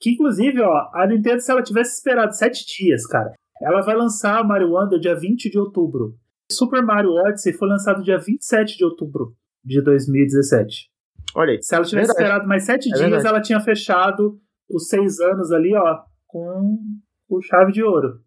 Que inclusive, ó, a Nintendo, se ela tivesse esperado sete dias, cara, ela vai lançar Mario Wonder dia 20 de outubro. Super Mario Odyssey foi lançado dia 27 de outubro de 2017. Olha aí. Se ela tivesse Verdade. esperado mais sete É dias, verdade. ela tinha fechado os seis anos ali, ó, com, com chave de ouro.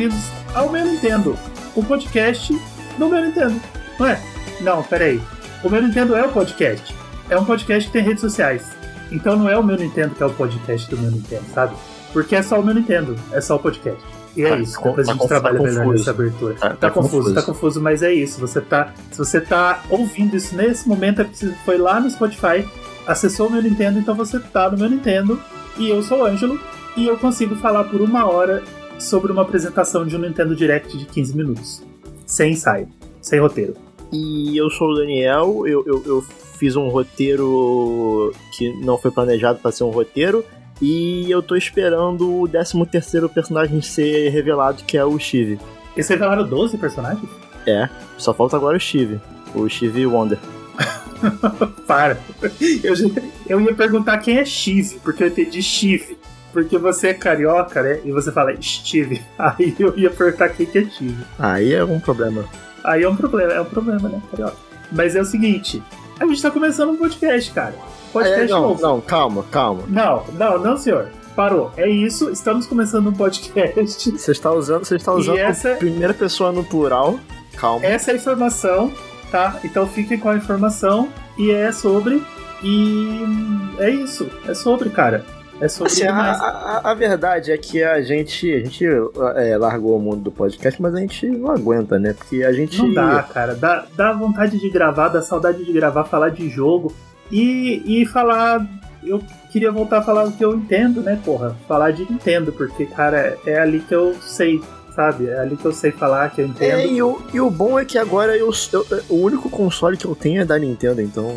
Bem-vindos ao Meu Nintendo, o podcast do Meu Nintendo. Não é? Não, peraí. O Meu Nintendo é o podcast. É um podcast que tem redes sociais. Então não é o Meu Nintendo que é o podcast do Meu Nintendo, sabe? Porque é só o Meu Nintendo, é só o podcast. E é Tá isso, com- depois tá a gente confu- trabalha tá melhor confuso. nessa abertura. Tá- Tá, tá confuso, confuso. tá confuso, mas é isso. Você tá, se você tá ouvindo isso nesse momento, é porque você foi lá no Spotify, acessou o Meu Nintendo, então você tá no Meu Nintendo. E eu sou o Ângelo, e eu consigo falar por uma hora sobre uma apresentação de um Nintendo Direct de 15 minutos. Sem ensaio, sem roteiro. E eu sou o Daniel, eu, eu, eu fiz um roteiro que não foi planejado pra ser um roteiro. E eu tô esperando o 13 terceiro personagem ser revelado, que é o Steve. Eles revelaram 12 personagens? É, só falta agora o Steve. O Steve Wonder. Para. Eu, já- eu ia perguntar quem é Steve, porque eu entendi Steve. Porque você é carioca, né? E você fala Steve. Aí eu ia perguntar quem que é Steve. Aí é um problema. Aí é um problema, é um problema, né, carioca? Mas é o seguinte, a gente tá começando um podcast, cara. Podcast É, não, novo. não, calma, calma. Não, não, não, senhor. Parou. É isso, estamos começando um podcast. Você está usando, você está E usando essa- a primeira pessoa no plural. Calma. Essa é a informação, tá? Então fiquem com a informação e é sobre. E é isso. É sobre, cara. É sobre. Assim, a, a- a verdade é que a gente, a gente é, largou o mundo do podcast, mas a gente não aguenta, né? Porque a gente. Não dá, cara. Dá, dá vontade de gravar, dá saudade de gravar, falar de jogo e, e falar. Eu queria voltar a falar o que eu entendo, né, porra? Falar de Nintendo, porque, cara, é ali que eu sei, sabe? É ali que eu sei falar, que eu entendo. É, e o, e o bom é que agora eu, eu- o único console que eu tenho é da Nintendo, então.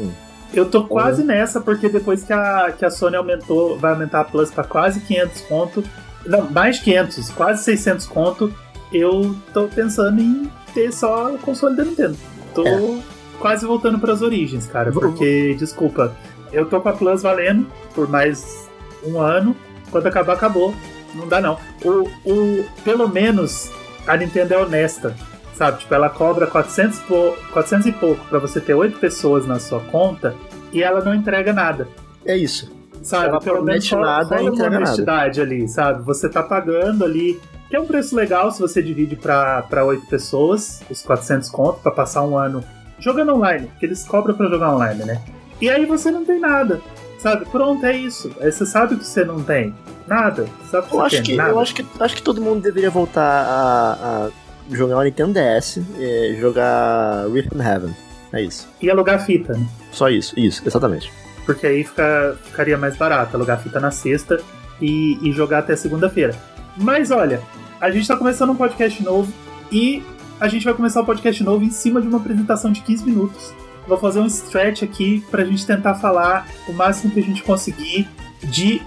Eu tô quase nessa, porque depois que a, que a Sony aumentou, vai aumentar a Plus pra quase 500 conto, não, mais 500, quase 600 conto, eu tô pensando em ter só o console da Nintendo. Tô É. quase voltando pras origens, cara, porque, desculpa, eu tô com a Plus valendo por mais um ano, quando acabar, acabou. Não dá não. O, o, pelo menos a Nintendo é honesta, sabe? Tipo, ela cobra 400, po- 400 e pouco pra você ter 8 pessoas na sua conta e ela não entrega nada. É isso. Sabe? Ela Pelo menos promete nada rola uma honestidade ali, sabe? Você tá pagando ali, que é um preço legal se você divide pra 8 pessoas, os 400 conto, pra passar um ano jogando online, que eles cobram pra jogar online, né? E aí você não tem nada, sabe? Pronto, é isso. Aí você sabe que você não tem nada. Sabe que Eu acho tem que, nada. eu acho que, acho que todo mundo deveria voltar a, a jogar o Nintendo DS, é, jogar Rift in Heaven. É isso. E alugar fita, né? Só isso, isso, exatamente. Porque aí fica, ficaria mais barato alugar fita na sexta e, e jogar até segunda-feira. Mas olha, a gente tá começando um podcast novo e a gente vai começar o podcast novo em cima de uma apresentação de 15 minutos. Vou fazer um stretch aqui pra gente tentar falar o máximo que a gente conseguir de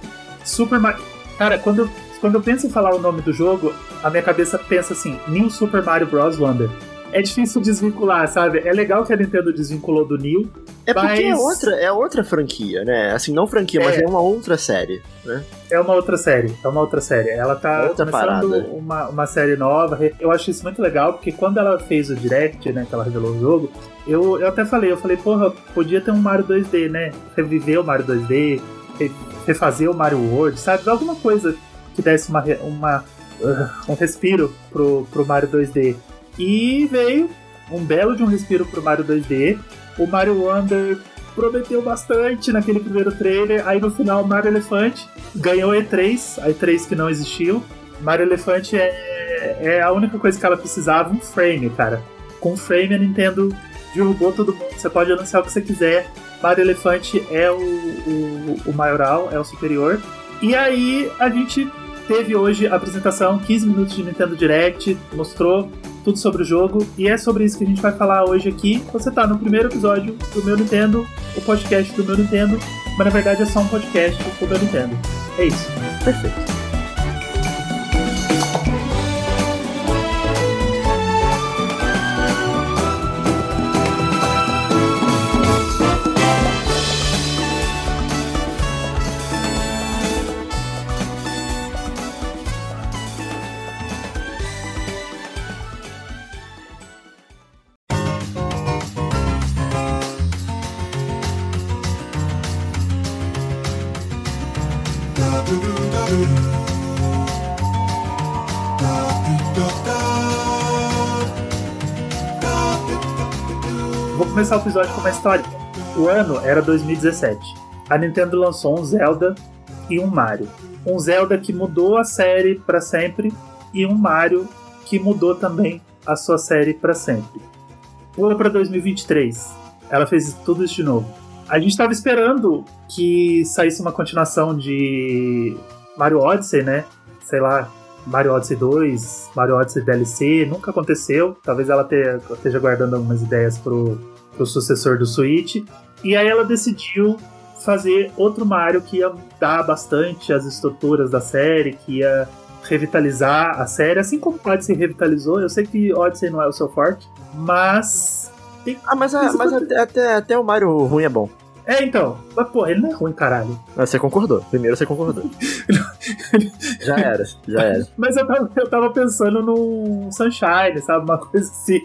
Super Mario. Cara, quando eu, quando eu penso em falar o nome do jogo, a minha cabeça pensa assim: New Super Mario Bros. Wonder. É difícil desvincular, sabe? É legal que a Nintendo desvinculou do New, É porque é Mas- outra, é outra franquia, né? Assim, não franquia, mas É. é uma outra série, né? É uma outra série, é uma outra série. Ela tá Outra começando parada. uma, uma série nova. Eu acho isso muito legal, porque quando ela fez o Direct, né, que ela revelou o jogo, eu, eu até falei, eu falei, porra, podia ter um Mario 2D, né? Reviver o Mario 2D, re- refazer o Mario World, sabe? Alguma coisa que desse uma, uma, uh, um respiro pro, pro Mario 2D. E veio um belo de um respiro pro Mario 2D. O Mario Wonder prometeu bastante naquele primeiro trailer. Aí no final, Mario Elefante ganhou E3, a E3 que não existiu. Mario Elefante é, é a única coisa que ela precisava, um frame, cara. Com um frame a Nintendo derrubou todo mundo. Você pode anunciar o que você quiser. Mario Elefante é o, o, o maioral, é o superior. E aí a gente teve hoje a apresentação, 15 minutos de Nintendo Direct, mostrou tudo sobre o jogo, e é sobre isso que a gente vai falar hoje aqui. Você tá no primeiro episódio do meu Nintendo, o podcast do meu Nintendo, mas na verdade é só um podcast do meu Nintendo. É isso. Perfeito. Começar o episódio com uma história. O ano era 2017. A Nintendo lançou um Zelda e um Mario. Um Zelda que mudou a série para sempre e um Mario que mudou também a sua série para sempre. Pula para 2023. Ela fez tudo isso de novo. A gente estava esperando que saísse uma continuação de Mario Odyssey, né? Sei lá, Mario Odyssey 2, Mario Odyssey DLC, nunca aconteceu. Talvez ela esteja guardando algumas ideias pro, pro sucessor do Switch. E aí ela decidiu fazer outro Mario que ia mudar bastante as estruturas da série, que ia revitalizar a série, assim como Odyssey revitalizou. Eu sei que Odyssey não é o seu forte, mas. Tem... Ah, mas, a, mas até, até, até o Mario ruim é bom. É, então. Mas, porra, ele não é ruim, caralho. Mas você concordou. Primeiro você concordou. já era, já era. Mas eu tava, eu tava pensando num Sunshine, sabe? Uma coisa assim.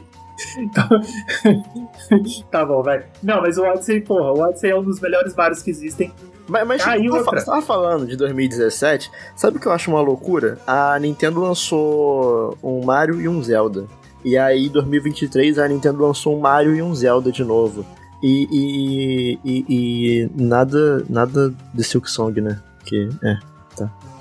tá bom, vai. Não, mas o Odyssey, porra, o Odyssey é um dos melhores Marios que existem. Mas, mas Ah, você outra? tava falando de 2017, sabe o que eu acho uma loucura? A Nintendo lançou um Mario e um Zelda. E aí, em 2023, a Nintendo lançou um Mario e um Zelda de novo. E, e, e, e nada, nada de Silk Song, né? Que, é,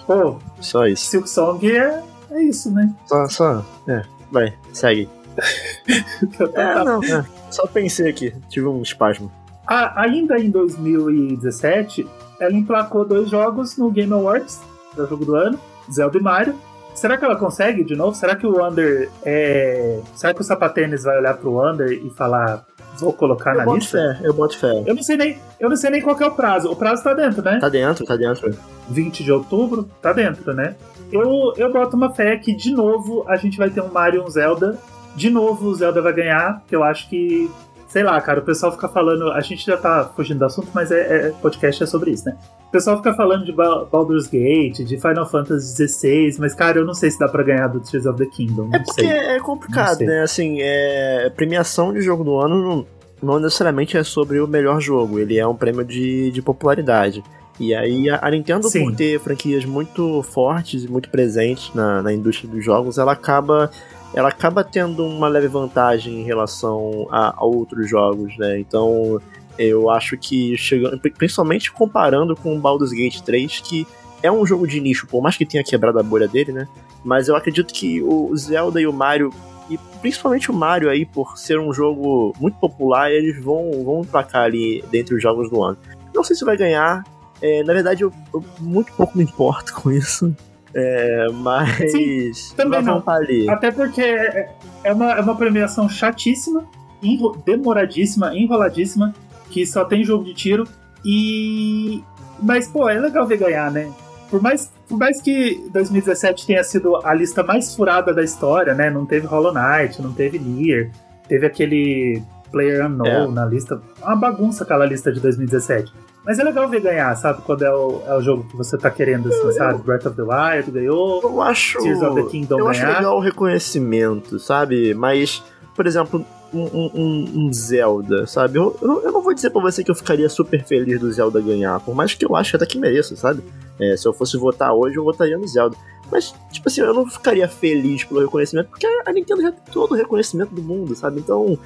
Pô, só isso. Silk Song é, é isso, né? Só, só, é, vai, segue. É, tava- não, é. Só pensei aqui, tive um espasmo. A- ainda em 2017, ela emplacou dois jogos no Game Awards, do jogo do ano, Zelda e Mario. Será que ela consegue de novo? Será que o Wander é. Será que o Sapatênis vai olhar pro Wander e falar, vou colocar Eu na boto lista? fé, eu boto fé. Eu não sei nem, eu não sei nem qual que é o prazo. O prazo tá dentro, né? Tá dentro, tá dentro. 20 de outubro, tá dentro, né? Eu, eu boto uma fé que, de novo, a gente vai ter um Mario e um Zelda. De novo, o Zelda vai ganhar, que eu acho que. Sei lá, cara, o pessoal fica falando. A gente já tá fugindo do assunto, mas é, é- podcast é sobre isso, né? O pessoal fica falando de Ba- Baldur's Gate, de Final Fantasy XVI, mas, cara, eu não sei se dá pra ganhar do Tears of the Kingdom. Não É porque sei. é complicado, né? Assim, é... premiação de jogo do ano não, não necessariamente é sobre o melhor jogo, ele é um prêmio de, de popularidade. E aí a a Nintendo, Sim. por ter franquias muito fortes e muito presentes na, na indústria dos jogos, ela acaba ela acaba tendo uma leve vantagem em relação a, a outros jogos, né? Então eu acho que chegando, pri- principalmente comparando com o Baldur's Gate 3, que é um jogo de nicho, por mais que tenha quebrado a bolha dele, né? Mas eu acredito que o Zelda e o Mario, e principalmente o Mario aí, por ser um jogo muito popular, eles vão, vão emplacar ali dentre os jogos do ano. Não sei se vai ganhar, é, na verdade eu, eu muito pouco me importo com isso. É, mas. Sim, também não. ali. Até porque é é uma, é uma premiação chatíssima, enro- demoradíssima, enroladíssima, que só tem jogo de tiro. E. Mas, pô, é legal ver ganhar, né? Por mais, por mais que 2017 tenha sido a lista mais furada da história, né? Não teve Hollow Knight, não teve Nier, teve aquele Player Unknown É. na lista. Uma bagunça aquela lista de 2017. Mas é legal ver ganhar, sabe? Quando é o, é o jogo que você tá querendo, assim, sabe? Breath of the Wild ganhou, Eu acho. Tears of the Kingdom Eu acho ganhar. legal o reconhecimento, sabe? Mas, por exemplo, um, um- um- Zelda, sabe? Eu, eu, não- eu não vou dizer pra você que eu ficaria super feliz do Zelda ganhar, por mais que eu ache até que mereça, sabe? É, se eu fosse votar hoje, eu votaria no Zelda. Mas, tipo assim, eu não ficaria feliz pelo reconhecimento, porque a Nintendo já tem todo o reconhecimento do mundo, sabe? Então,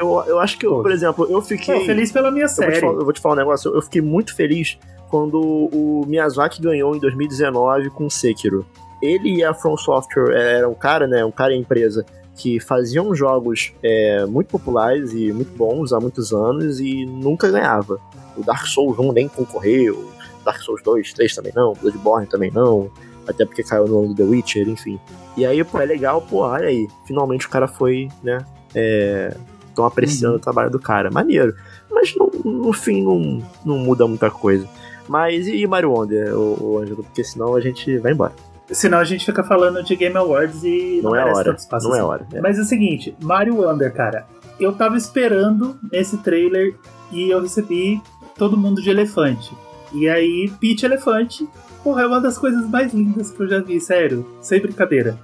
eu, eu acho que, eu, por exemplo, eu fiquei. Pô, feliz pela minha Eu vou, série. falar, eu vou te falar um negócio, eu fiquei muito feliz quando o Miyazaki ganhou em 2019 com Sekiro. Ele e a From Software eram um cara, né, um cara e a empresa que faziam jogos é, muito populares e muito bons há muitos anos e nunca ganhava. O Dark Souls 1 nem concorreu, Dark Souls 2, 3 também não, Bloodborne também não. até porque caiu no nome do The Witcher, enfim. E aí, pô, é legal, pô, olha aí, finalmente o cara foi, né, é, tão apreciando uhum. o trabalho do cara, maneiro. Mas no, no fim não, não muda muita coisa. Mas e Mario Wonder, o, o Ângelo? Porque senão a gente vai embora. Senão a gente fica falando de Game Awards e não, não é hora. Não é assim. é hora. É. Mas é o seguinte, Mario Wonder, cara, eu tava esperando esse trailer e eu recebi todo mundo de elefante. E aí, Peach Elefante, porra, é uma das coisas mais lindas que eu já vi, sério, sem brincadeira.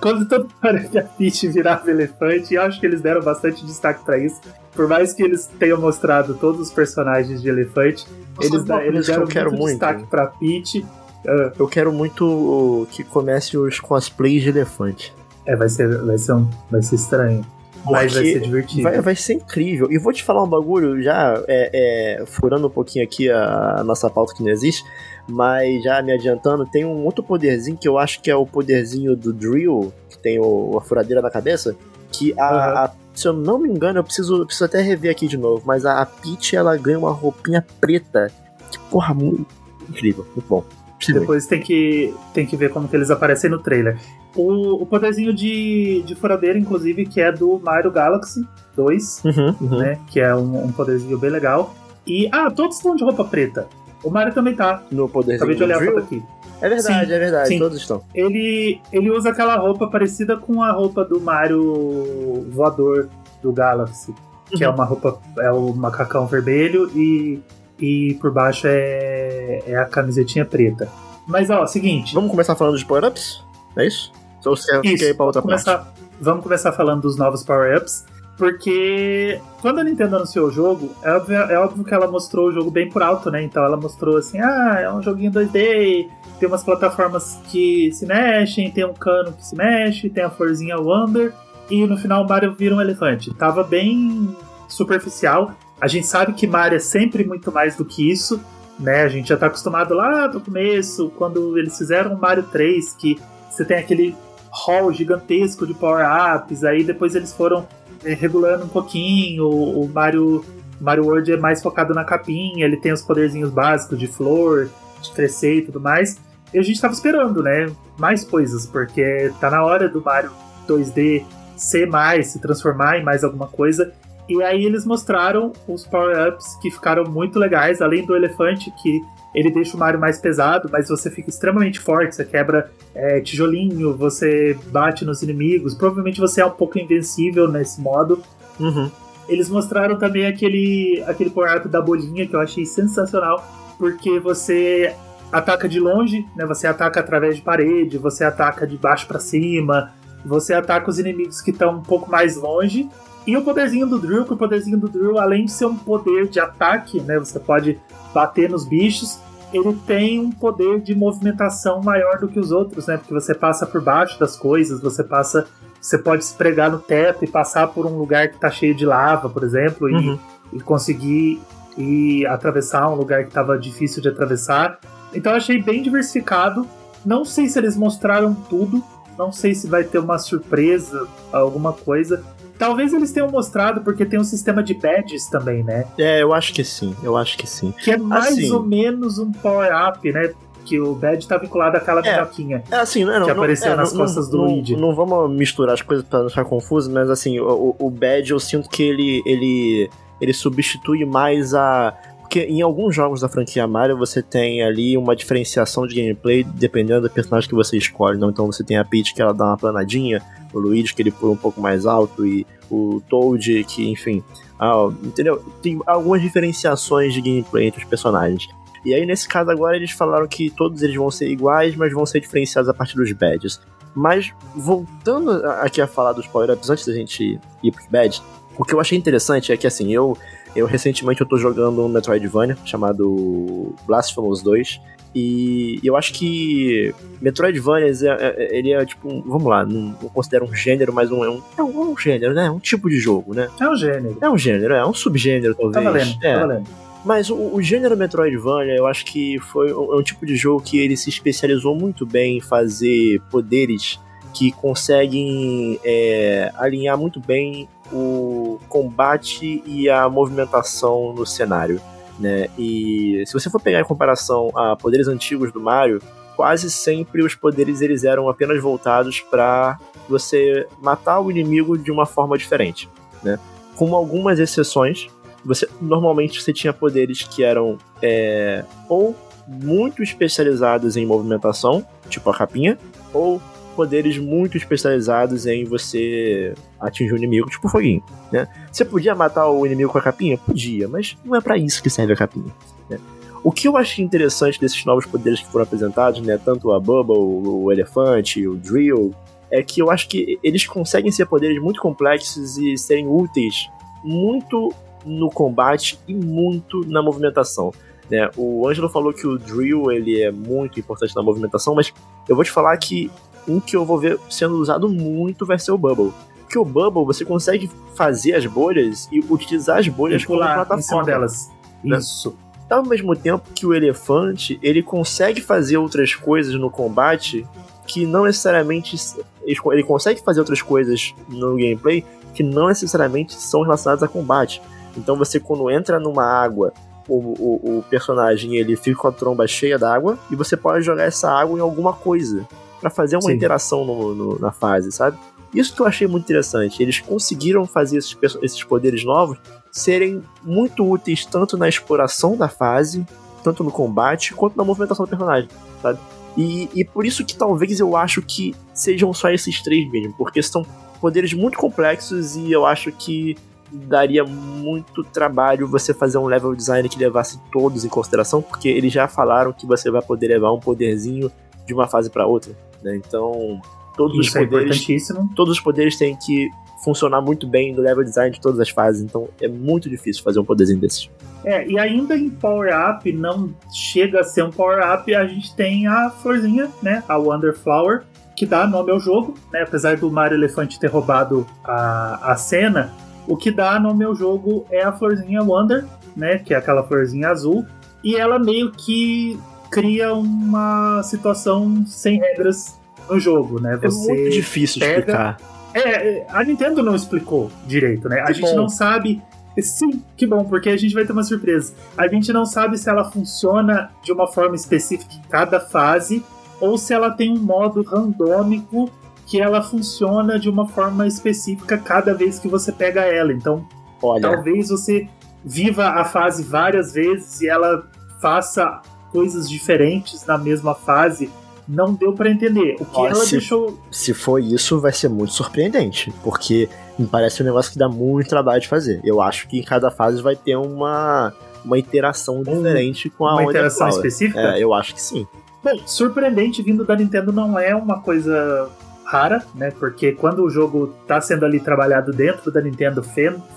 Quando todo mundo que a Peach virava elefante, eu acho que eles deram bastante destaque para isso. Por mais que eles tenham mostrado todos os personagens de elefante, Nossa, eles, eles deram muito, muito destaque pra Peach. Uh, eu quero muito que comece os cosplays de elefante. É, vai ser, vai ser, um, vai ser estranho. Mas vai ser divertido. Vai, vai, ser incrível. E vou te falar um bagulho, já é, é, furando um pouquinho aqui a, a, nossa pauta que não existe, mas já me adiantando, tem um outro poderzinho que eu acho que é o poderzinho do Drill, que tem o, a furadeira na cabeça, que a, uhum. a, se eu não me engano, eu preciso, eu preciso até rever aqui de novo, mas a, a Peach, ela ganha uma roupinha preta, que porra, muito incrível, muito bom. Depois tem que, tem que ver como que eles aparecem no trailer. O, o poderzinho de, de furadeira, inclusive, que é do Mario Galaxy 2, uhum, uhum. né? Que é um, um, poderzinho bem legal. E, ah, todos estão de roupa preta. O Mario também tá. No poderzinho Acabei de olhar a foto aqui. É verdade, sim, é verdade, sim. todos estão. Ele, ele usa aquela roupa parecida com a roupa do Mario voador do Galaxy. Que é uhum. é uma roupa, é o macacão vermelho e e por baixo é, é a camisetinha preta. Mas ó, seguinte. Vamos começar falando de power-ups? É isso? Ou você isso, quer ir pra outra começar, parte? Vamos começar falando dos novos power-ups. Porque quando a Nintendo anunciou o jogo, é óbvio, é óbvio que ela mostrou o jogo bem por alto, né? Então ela mostrou assim: ah, é um joguinho 2D, tem umas plataformas que se mexem, tem um cano que se mexe, tem a florzinha Wonder, e no final o Mario vira um elefante. Tava bem superficial. A gente sabe que Mario é sempre muito mais do que isso, né? A gente já tá acostumado lá do começo, quando eles fizeram o Mario 3, que você tem aquele hall gigantesco de power-ups, aí depois eles foram é, regulando um pouquinho, o, o Mario, Mario World é mais focado na capinha, ele tem os poderzinhos básicos de flor, de crescer e tudo mais. E a gente tava esperando, né? Mais coisas, porque tá na hora do Mario 2D ser mais, se transformar em mais alguma coisa. E aí eles mostraram os power-ups que ficaram muito legais, além do elefante, que ele deixa o Mario mais pesado, mas você fica extremamente forte, você quebra é, tijolinho, você bate nos inimigos, provavelmente você é um pouco invencível nesse modo. Uhum. Eles mostraram também aquele, aquele power-up da bolinha, que eu achei sensacional, porque você ataca de longe, né? Você ataca através de parede, você ataca de baixo para cima, você ataca os inimigos que estão um pouco mais longe, e o poderzinho do Drill, que o poderzinho do Drill, além de ser um poder de ataque, né? Você pode bater nos bichos, ele tem um poder de movimentação maior do que os outros, né? Porque você passa por baixo das coisas, você passa. Você pode se pregar no teto e passar por um lugar que tá cheio de lava, por exemplo, uhum. e, e conseguir e atravessar um lugar que estava difícil de atravessar. Então eu achei bem diversificado. Não sei se eles mostraram tudo, não sei se vai ter uma surpresa, alguma coisa, Talvez eles tenham mostrado porque tem um sistema de badges também, né? É, eu acho que sim, eu acho que sim. Que é mais assim, ou menos um power-up, né? Que o badge tá vinculado àquela é, minhoquinha. É assim, não, é, não, que apareceu é, nas não, costas do Luigi. Não, vamos misturar as coisas pra não ficar confuso, mas assim, o, o badge eu sinto que ele, ele, ele substitui mais a porque em alguns jogos da franquia Mario você tem ali uma diferenciação de gameplay dependendo do personagem que você escolhe. Não? Então você tem a Peach que ela dá uma planadinha, o Luigi que ele pula um pouco mais alto e o Toad que, enfim, ah, entendeu? Tem algumas diferenciações de gameplay entre os personagens. E aí nesse caso agora eles falaram que todos eles vão ser iguais, mas vão ser diferenciados a partir dos badges. Mas voltando aqui a falar dos power-ups antes da gente ir pros badges, o que eu achei interessante é que assim, eu eu recentemente eu tô jogando um Metroidvania chamado Blasphemous 2. E eu acho que Metroidvania, é, é, ele é tipo, um, vamos lá, não, considero um gênero, mas um, é, um, é um, gênero, né? Um tipo de jogo, né? É um gênero. É um gênero, é um subgênero, talvez. Tá valendo, é. tá valendo. Mas o, o, gênero Metroidvania, eu acho que foi um, um tipo de jogo que ele se especializou muito bem em fazer poderes que conseguem é, alinhar muito bem o combate e a movimentação no cenário. Né? E se você for pegar em comparação a poderes antigos do Mario, quase sempre os poderes eles eram apenas voltados para você matar o inimigo de uma forma diferente, né? Com algumas exceções, você normalmente você tinha poderes que eram é, ou muito especializados em movimentação, tipo a capinha, ou poderes muito especializados em você atingir o inimigo, tipo foguinho, né? Você podia matar o inimigo com a capinha? Podia, mas não é para isso que serve a capinha, né? O que eu achei interessante desses novos poderes que foram apresentados, né, tanto a Bubble, o Elefante, o Drill, é que eu acho que eles conseguem ser poderes muito complexos e serem úteis muito no combate e muito na movimentação. Né? O Ângelo falou que o Drill ele é muito importante na movimentação, mas eu vou te falar que um que eu vou ver sendo usado muito vai ser o Bubble. Porque o Bubble você consegue fazer as bolhas e utilizar as bolhas como plataforma. Em delas. Né? Isso. Ao mesmo tempo que o elefante, ele consegue fazer outras coisas no combate que não necessariamente. Ele consegue fazer outras coisas no gameplay que não necessariamente são relacionadas a combate. Então você, quando entra numa água, o, o, o personagem ele fica com a tromba cheia d'água e você pode jogar essa água em alguma coisa para fazer uma Sim. interação no, no, na fase, sabe? Isso que eu achei muito interessante. Eles conseguiram fazer esses, esses poderes novos serem muito úteis tanto na exploração da fase, tanto no combate, quanto na movimentação do personagem, sabe? E, e por isso que talvez eu acho que sejam só esses três mesmo, porque são poderes muito complexos e eu acho que daria muito trabalho você fazer um level design que levasse todos em consideração, porque eles já falaram que você vai poder levar um poderzinho de uma fase para outra, né? Então, todos Isso os é poderes, é todos os poderes têm que funcionar muito bem no level design de todas as fases, então é muito difícil fazer um poderzinho desses. É, e ainda em Power Up não chega a ser um Power Up, a gente tem a florzinha, né, a Wonder Flower, que dá nome ao jogo, né, apesar do Mario Elefante ter roubado a, a cena, o que dá nome ao jogo é a florzinha Wonder, né, que é aquela florzinha azul, e ela meio que cria uma situação sem regras no jogo, né? Você é muito difícil pega... explicar. É, a Nintendo não explicou direito, né? Que a gente bom. não sabe. Sim, que bom, porque a gente vai ter uma surpresa. A gente não sabe se ela funciona de uma forma específica em cada fase ou se ela tem um modo randômico que ela funciona de uma forma específica cada vez que você pega ela. Então, Olha. talvez você viva a fase várias vezes e ela faça coisas diferentes na mesma fase não deu para entender. O que ela se, deixou. Se for isso, vai ser muito surpreendente, porque me parece um negócio que dá muito trabalho de fazer. Eu acho que em cada fase vai ter uma, uma interação diferente com a Uma interação específica? É, eu acho que sim. Bom, surpreendente vindo da Nintendo não é uma coisa rara, né? Porque quando o jogo tá sendo ali trabalhado dentro da Nintendo,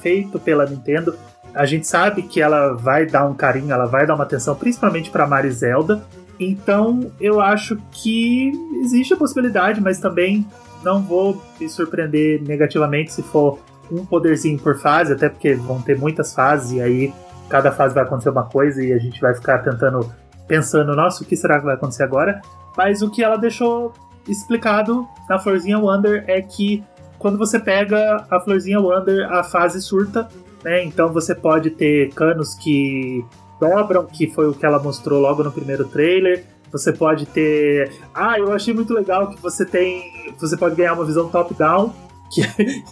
feito pela Nintendo, a gente sabe que ela vai dar um carinho, ela vai dar uma atenção, principalmente para Mario Zelda. Então, eu acho que existe a possibilidade, mas também não vou me surpreender negativamente se for um poderzinho por fase, até porque vão ter muitas fases e aí cada fase vai acontecer uma coisa e a gente vai ficar tentando pensando, nossa, o que será que vai acontecer agora? Mas o que ela deixou explicado na Florzinha Wonder é que quando você pega a Florzinha Wonder, a fase surta, né? Então você pode ter canos que dobram, que foi o que ela mostrou logo no primeiro trailer. Você pode ter. Ah, eu achei muito legal que você tem. Você pode ganhar uma visão top-down. Que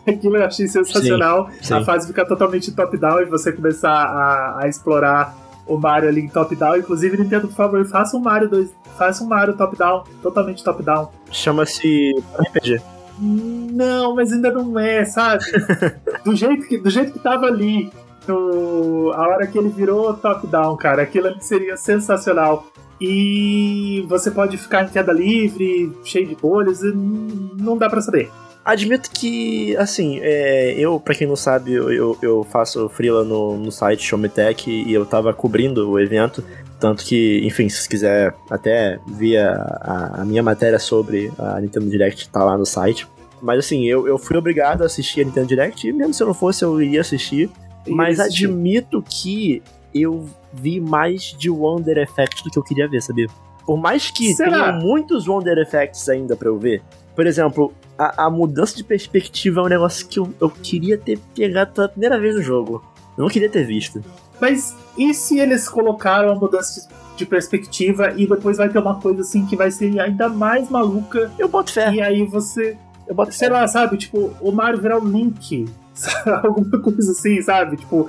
aquilo eu achei sensacional. Sim, sim. A fase fica totalmente top-down e você começar a, a explorar o Mario ali em top-down. Inclusive, Nintendo, por favor, faça um Mario 2. Faça um Mario top-down, totalmente top-down. Chama-se RPG. Não, mas ainda não é, sabe? do, jeito que, do jeito que tava ali, no, a hora que ele virou top-down, cara, aquilo ali seria sensacional. E você pode ficar em queda livre, cheio de bolhas, e não dá para saber. Admito que, assim, é, eu, para quem não sabe, eu, eu faço freela no, no site Show Me Tech e eu tava cobrindo o evento. Tanto que, enfim, se quiser até ver a, a, minha matéria sobre a Nintendo Direct, tá lá no site. Mas assim, eu, eu fui obrigado a assistir a Nintendo Direct, e mesmo se eu não fosse, eu iria assistir. Mas admito que eu vi mais de Wonder Effect do que eu queria ver, sabia? Por mais que tenha muitos Wonder Effects ainda pra eu ver. Por exemplo, a, a, mudança de perspectiva é um negócio que eu, eu queria ter pegado pela primeira vez no jogo. Eu não queria ter visto. Mas e se eles colocaram a mudança de perspectiva e depois vai ter uma coisa assim que vai ser ainda mais maluca? Eu boto fé. E aí você. Eu boto Sei fé. lá, sabe? Tipo, o Mario virar o Link. Alguma coisa assim, sabe? Tipo,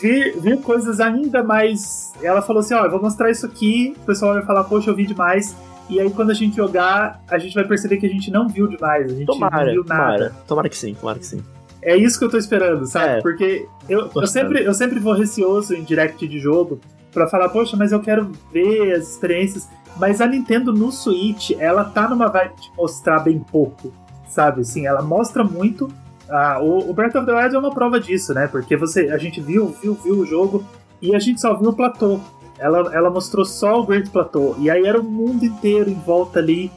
vir, vir coisas ainda mais. Ela falou assim: ó, eu vou mostrar isso aqui, o pessoal vai falar, poxa, eu vi demais. E aí, quando a gente jogar, a gente vai perceber que a gente não viu demais, a gente Tomara, não viu nada. tomara. Tomara que sim, tomara que sim. É isso que eu tô esperando, sabe? É. Porque eu, eu, sempre, eu sempre vou receoso em direct de jogo pra falar, poxa, mas eu quero ver as experiências. Mas a Nintendo no Switch, ela tá numa vibe de mostrar bem pouco, sabe? Assim, ela mostra muito. Ah, o, o Breath of the Wild é uma prova disso, né? Porque você, a gente viu, viu, viu o jogo e a gente só viu o platô. Ela, ela mostrou só o Great Plateau. E aí era o mundo inteiro em volta ali.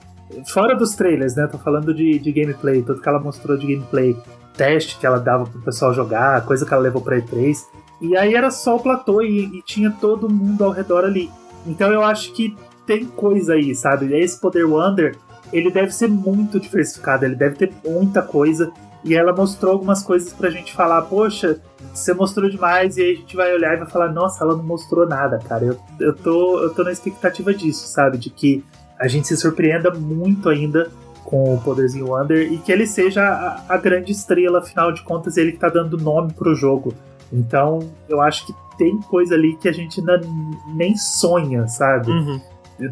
Fora dos trailers, né? Tô falando de, de gameplay, tudo que ela mostrou de gameplay. Teste que ela dava pro pessoal jogar, coisa que ela levou pra E3. E aí era só o platô e, e tinha todo mundo ao redor ali. Então eu acho que tem coisa aí, sabe? Esse Poder Wonder, ele deve ser muito diversificado, ele deve ter muita coisa. E ela mostrou algumas coisas pra gente falar, poxa, você mostrou demais, e aí a gente vai olhar e vai falar, nossa, ela não mostrou nada, cara. Eu, eu, tô, eu tô na expectativa disso, sabe? De que a gente se surpreenda muito ainda com o Poderzinho Wonder e que ele seja a, a grande estrela, afinal de contas, ele que tá dando nome pro jogo. Então, eu acho que tem coisa ali que a gente ainda nem sonha, sabe? Uhum.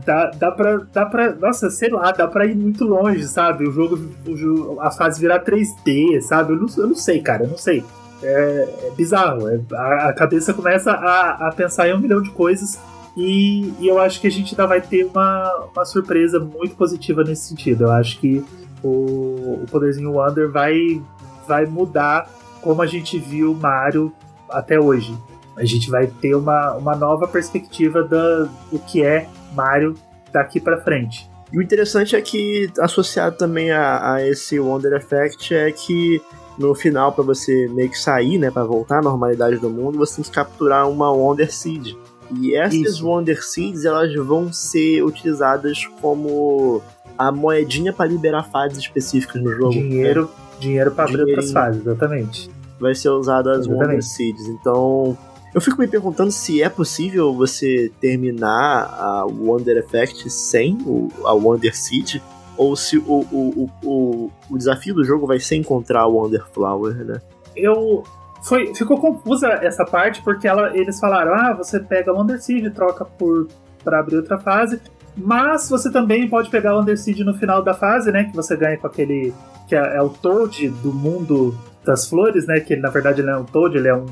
Dá, dá, pra, dá pra. Nossa, sei lá, dá pra ir muito longe, sabe? O jogo, o a fase virar 3D, sabe? Eu não, eu não sei, cara, eu não sei. É, é bizarro. É, a, a cabeça começa a, a pensar em um milhão de coisas. E, e eu acho que a gente ainda vai ter uma, uma surpresa muito positiva nesse sentido. Eu acho que o, o Poderzinho Wonder vai, vai mudar como a gente viu Mario até hoje. A gente vai ter uma, uma nova perspectiva da, do que é Mario daqui pra frente. E o interessante é que, associado também a, a esse Wonder Effect, é que no final, pra você meio que sair, né, pra voltar à normalidade do mundo, você tem que capturar uma Wonder Seed. E essas Isso. Wonder Seeds, elas vão ser utilizadas como a moedinha pra liberar fases específicas no jogo. né? Dinheiro, dinheiro pra abrir outras fases, exatamente. vai ser usado as Exatamente. Wonder Seeds. Então, eu fico me perguntando se é possível você terminar a Wonder Effect sem o, a Wonder Seed, ou se o, o, o, o, o desafio do jogo vai ser encontrar o Wonder Flower, né? Eu. Foi, ficou confusa essa parte porque ela, eles falaram: ah, você pega o Wonder Seed e troca por para abrir outra fase. Mas você também pode pegar o Wonder Seed no final da fase, né? Que você ganha com aquele. que é, é o Toad do mundo das flores, né? Que ele, na verdade ele não é um Toad, ele é um.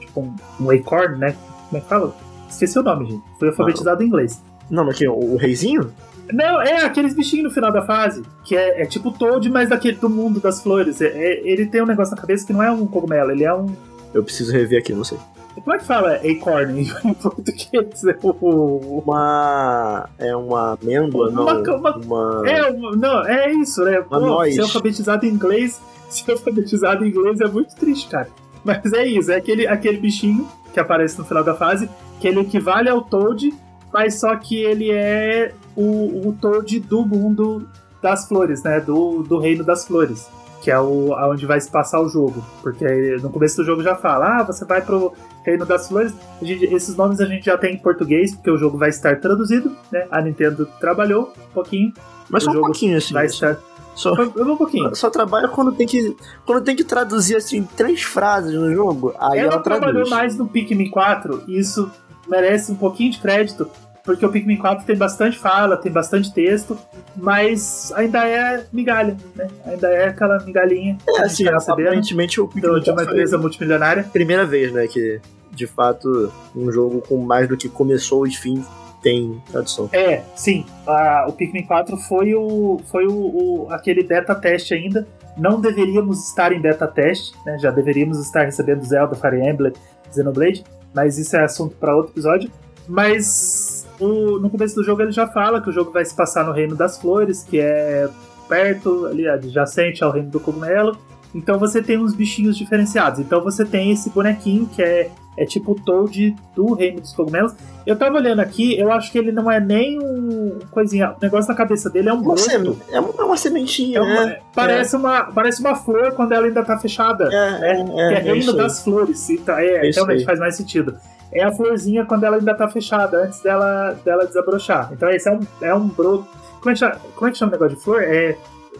tipo um, um Acorn, né? Como é que fala? Esqueci o nome, gente. Foi alfabetizado em inglês. Não, mas que o, o reizinho? Não, é aqueles bichinhos no final da fase, que é, é tipo o Toad, mas daquele do mundo das flores. É- é- ele tem um negócio na cabeça que não é um cogumelo, ele é um. Eu preciso rever aqui, não sei. Como é que fala acorn em português? É o- Uma. É uma amêndoa, não. Uma- uma- uma- É, não, é isso, né? Pô, noz. ser alfabetizado em inglês, ser alfabetizado em inglês é muito triste, cara. Mas é isso, é aquele, aquele bichinho que aparece no final da fase, que ele equivale ao Toad, mas só que ele é o, o Toad do mundo das flores, né? Do, do reino das flores. Que é o, aonde vai se passar o jogo. Porque no começo do jogo já fala, ah, você vai pro reino das flores. Gente- esses nomes a gente já tem em português, porque o jogo vai estar traduzido, né? A Nintendo trabalhou um pouquinho. Mas só um pouquinho, assim. Vai só- estar. Só, Um pouquinho. só trabalha quando tem que. Quando tem que traduzir assim três frases no jogo. Aí ela, ela trabalhou traduz. mais no Pikmin 4 e isso merece um pouquinho de crédito, porque o Pikmin 4 tem bastante fala, tem bastante texto, mas ainda é migalha, né? Ainda é aquela migalhinha É, assim, aparentemente o do- Pikmin de uma empresa multimilionária. a primeira vez, né, que de fato um jogo com mais do que começou e fim tem tradução. É, sim. a- o Pikmin 4 foi o foi o, o- aquele beta teste ainda. Não deveríamos estar em beta teste, né? Já deveríamos estar recebendo Zelda, Fire Emblem, Xenoblade, mas isso é assunto para outro episódio. Mas o- no começo do jogo ele já fala que o jogo vai se passar no Reino das Flores, que é perto, ali adjacente ao Reino do Cogumelo. Então você tem uns bichinhos diferenciados. Então você tem esse bonequinho que é é tipo o Toad do Reino dos Cogumelos. Eu tava olhando aqui, eu acho que ele não é nem um coisinha. O negócio na cabeça dele é um broto. É uma, é uma sementinha, é uma, né? Parece, é. Uma, parece uma flor quando ela ainda tá fechada. É, né? é, é, é Reino das Flores. Então, é, realmente faz mais sentido. É a florzinha quando ela ainda tá fechada, antes dela, dela desabrochar. Então esse é um, é um broto. Como é, que chama, como é que chama o negócio de flor? É.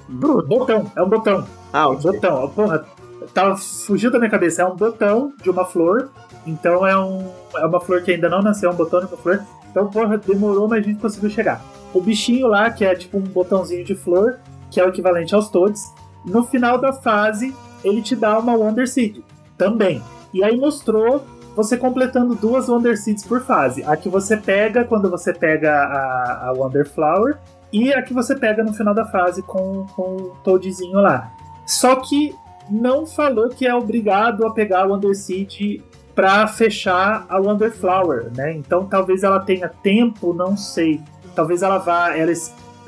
Broto. Botão, é um botão. Ah, okay. Botão. Porra, tava fugiu da minha cabeça. É um botão de uma flor. Então é, um, é uma flor que ainda não nasceu, é um botão de uma flor. Então, porra, demorou, mas a gente conseguiu chegar. O bichinho lá, que é tipo um botãozinho de flor, que é o equivalente aos Toads, no final da fase, ele te dá uma Wonder Seed também. E aí mostrou você completando duas Wonder Seeds por fase. A que você pega quando você pega a, a Wonder Flower e a que você pega no final da fase com, com o Toadzinho lá. Só que não falou que é obrigado a pegar a Wonder Seed para fechar a Wonder Flower, né? Então talvez ela tenha tempo, não sei. Talvez ela vá, ela,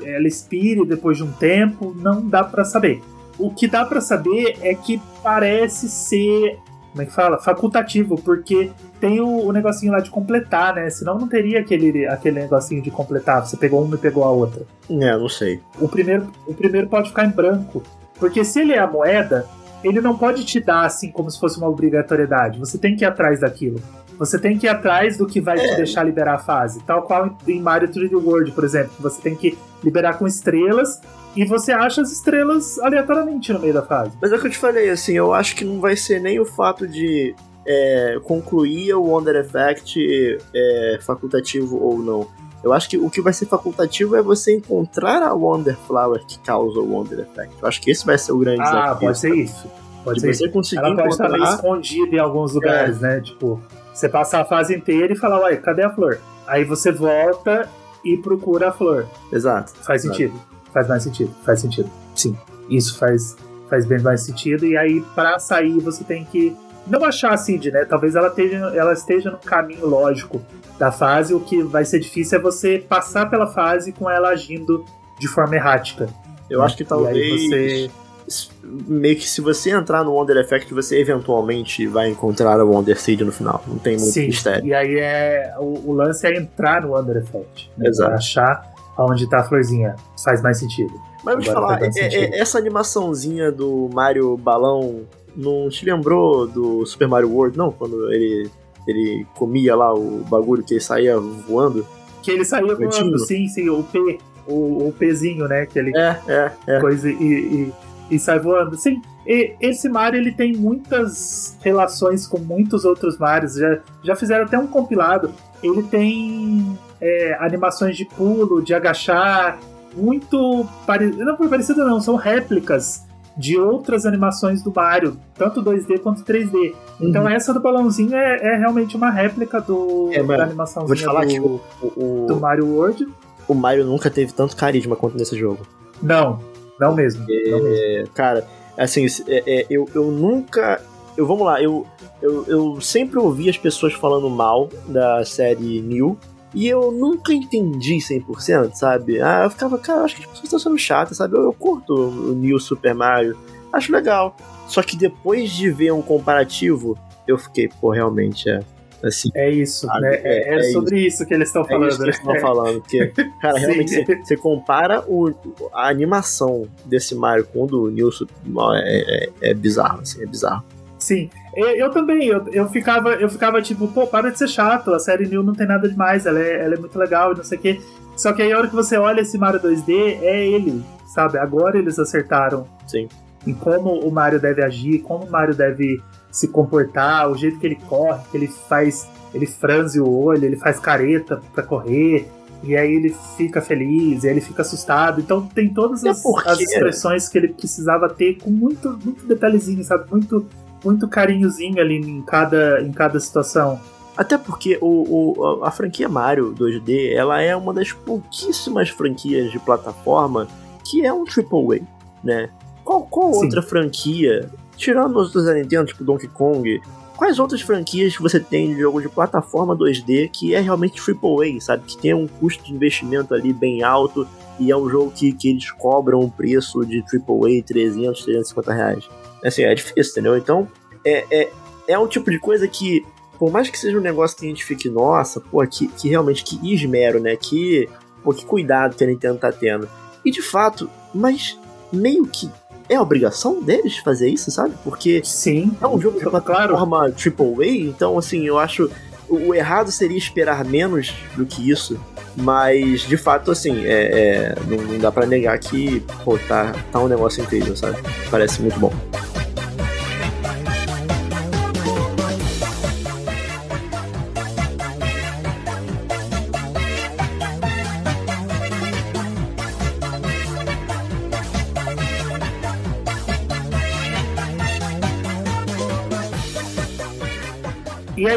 ela expire depois de um tempo, não dá para saber. O que dá para saber é que parece ser, como é que fala? Facultativo, porque tem o, o, negocinho lá de completar, né? Senão não teria aquele, aquele negocinho de completar. Você pegou uma e pegou a outra. É, não sei. O primeiro, o primeiro pode ficar em branco. Porque se ele é a moeda, ele não pode te dar assim como se fosse uma obrigatoriedade. Você tem que ir atrás daquilo. Você tem que ir atrás do que vai é. te deixar liberar a fase. Tal qual em Mario 3D World, por exemplo. Você tem que liberar com estrelas e você acha as estrelas aleatoriamente no meio da fase. Mas é o que eu te falei, assim, eu acho que não vai ser nem o fato de é, concluir o Wonder Effect é, facultativo ou não. Eu acho que o que vai ser facultativo é você encontrar a Wonder Flower que causa o Wonder Effect. Eu acho que esse vai ser o grande ah, desafio. Ah, pode ser isso. Pode de ser você conseguir Ela pode encontrar... estar meio escondida em alguns lugares, é. né? Tipo, você passa a fase inteira e fala, uai, cadê a flor? Aí você volta e procura a flor. Exato. Faz sentido. Faz mais sentido. Faz sentido. Sim. Isso faz, faz bem mais sentido. E aí, para sair, você tem que não achar a Cid, né? Talvez ela esteja, ela esteja no caminho lógico da fase. O que vai ser difícil é você passar pela fase com ela agindo de forma errática. Eu acho que talvez você... meio que se você entrar no Wonder Effect, você eventualmente vai encontrar o Wonder Seed no final. Não tem muito Sim, mistério. E aí é o, o, lance é entrar no Wonder Effect. Né? Exato. Achar onde tá a florzinha. Faz mais sentido. Mas vou te falar, é, é, essa animaçãozinha do Mario Balão não te lembrou do Super Mario World, não? Quando ele, ele comia lá o bagulho que ele saía voando? Que ele saía voando, sim, sim, o P, o, o Pzinho, né? Que ele é, é, é. Coisa, e, e, e sai voando. Sim, e esse Mario ele tem muitas relações com muitos outros Marios. Já, já fizeram até um compilado. Ele tem é, animações de pulo, de agachar, muito parecido. Não parecido, não, são réplicas de outras animações do Mario, tanto 2D quanto 3D. Então, uhum. Então essa do balãozinho é, é, realmente uma réplica do, é, da animação vou te falar do, que o, o, do Mario World. O Mario nunca teve tanto carisma quanto nesse jogo. Não, não mesmo. É, não mesmo. Cara, assim, é, é, eu, eu nunca. Eu, vamos lá, eu, eu, eu sempre ouvi as pessoas falando mal da série New, e eu nunca entendi 100%, sabe? Ah, eu ficava, cara, acho que as pessoas estão sendo chatas, sabe? Eu, eu curto o New Super Mario, acho legal. Só que depois de ver um comparativo, eu fiquei, pô, realmente é. Assim, é isso, sabe? né? É, é, é sobre isso. isso. que eles estão falando. É isso que eles estão falando. Porque, cara, realmente, você, você compara o, a animação desse Mario com o do Mario, é, é, é bizarro, assim, é bizarro. Sim, eu, eu também, eu, eu, ficava, eu ficava tipo, pô, para de ser chato, a série New não tem nada demais, ela é, ela é muito legal e não sei o quê. Só que aí a hora que você olha esse Mario 2D, é ele, sabe? Agora eles acertaram Sim. em como o Mario deve agir, como o Mario deve se comportar, o jeito que ele corre, que ele faz, ele franze o olho, ele faz careta para correr, e aí ele fica feliz, e aí ele fica assustado. Então tem todas as, as expressões que ele precisava ter com muito, muito detalhezinho, sabe? Muito muito carinhozinho ali em cada, em cada situação. Até porque o, o, a franquia Mario 2D ela é uma das pouquíssimas franquias de plataforma que é um AAA, né? Qual, qual outra franquia, tirando os da Nintendo, tipo Donkey Kong, quais outras franquias você tem de jogo de plataforma 2D que é realmente AAA, sabe? Que tem um custo de investimento ali bem alto e é um jogo que, que eles cobram um preço de AAA 300, 350 reais. Assim, é difícil, entendeu? Então, é, é, é um tipo de coisa que por mais que seja um negócio que a gente fique, nossa, pô, que, que realmente, que esmero, né? Que, pô, que cuidado que a Nintendo tá tendo. E de fato, mas meio que é obrigação deles fazer isso, sabe? Porque Sim, é um jogo de plataforma claro. AAA, então assim, eu acho o errado seria esperar menos do que isso, mas de fato assim, é, é não, não, dá para negar que pô, tá, tá um negócio incrível, sabe? Parece muito bom.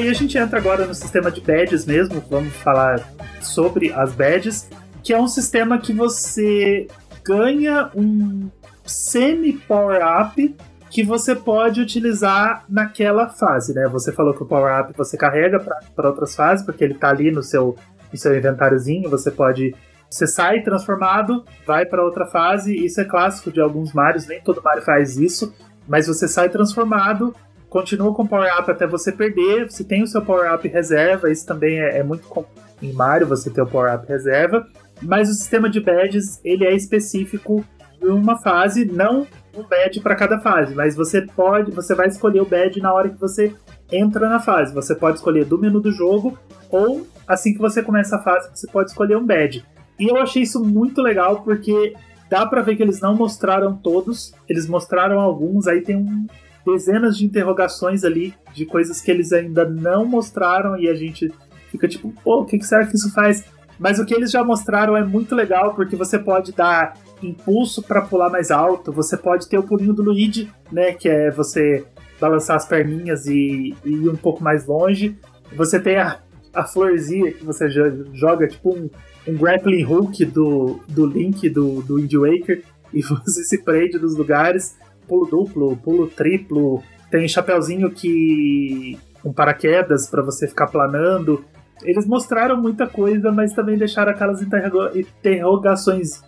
Aí a gente entra agora no sistema de badges mesmo, vamos falar sobre as badges, que é um sistema que você ganha um semi-power-up que você pode utilizar naquela fase, né? Você falou que o power-up você carrega para outras fases, porque ele tá ali no seu, no seu inventáriozinho, você pode... Você sai transformado, vai para outra fase, isso é clássico de alguns Marios, nem todo Mario faz isso, mas você sai transformado, continua com power-up até você perder. Você tem o seu power-up reserva, isso também é, é muito comum em Mario, você ter o power-up reserva. Mas o sistema de badges, ele é específico de uma fase, não um badge para cada fase, mas você pode, você vai escolher o badge na hora que você entra na fase. Você pode escolher do menu do jogo ou assim que você começa a fase, você pode escolher um badge. E eu achei isso muito legal porque dá para ver que eles não mostraram todos, eles mostraram alguns, aí tem um dezenas de interrogações ali de coisas que eles ainda não mostraram e a gente fica tipo, pô, o que será que isso faz? Mas o que eles já mostraram é muito legal porque você pode dar impulso para pular mais alto, você pode ter o pulinho do Luigi, né, que é você balançar as perninhas e, e ir um pouco mais longe. Você tem a, a florzinha que você joga tipo um, um grappling hook do, do Link do, do Wind Waker e você se prende nos lugares pulo duplo, pulo triplo, tem chapeuzinho que. com paraquedas para você ficar planando. Eles mostraram muita coisa, mas também deixaram aquelas interrogações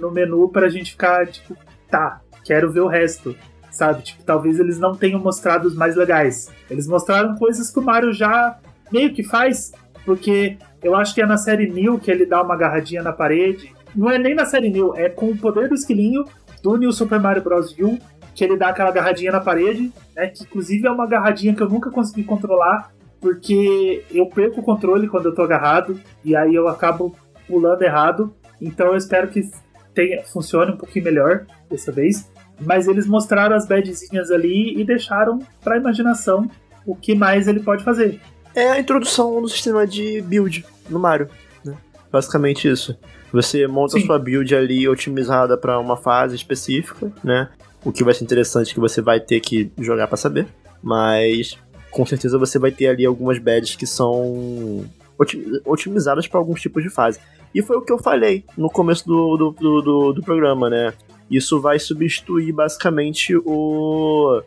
no menu pra gente ficar, tipo, tá, quero ver o resto. Sabe? Tipo, talvez eles não tenham mostrado os mais legais. Eles mostraram coisas que o Mario já meio que faz, porque eu acho que é na série New que ele dá uma agarradinha na parede. Não é nem na série New, é com o poder do esquilinho do New Super Mario Bros. U que ele dá aquela agarradinha na parede, né? Que inclusive é uma agarradinha que eu nunca consegui controlar, porque eu perco o controle quando eu tô agarrado, e aí eu acabo pulando errado. Então eu espero que tenha, funcione um pouquinho melhor dessa vez. Mas eles mostraram as badzinhas ali e deixaram pra imaginação o que mais ele pode fazer. É a introdução no sistema de build no Mario, né? Basicamente isso. Você monta Sim. sua build ali otimizada para uma fase específica, né? O que vai ser interessante é que você vai ter que jogar para saber. Mas com certeza você vai ter ali algumas badges que são otimizadas para alguns tipos de fase. E foi o que eu falei no começo do, do, do, do, do programa, né? Isso vai substituir basicamente o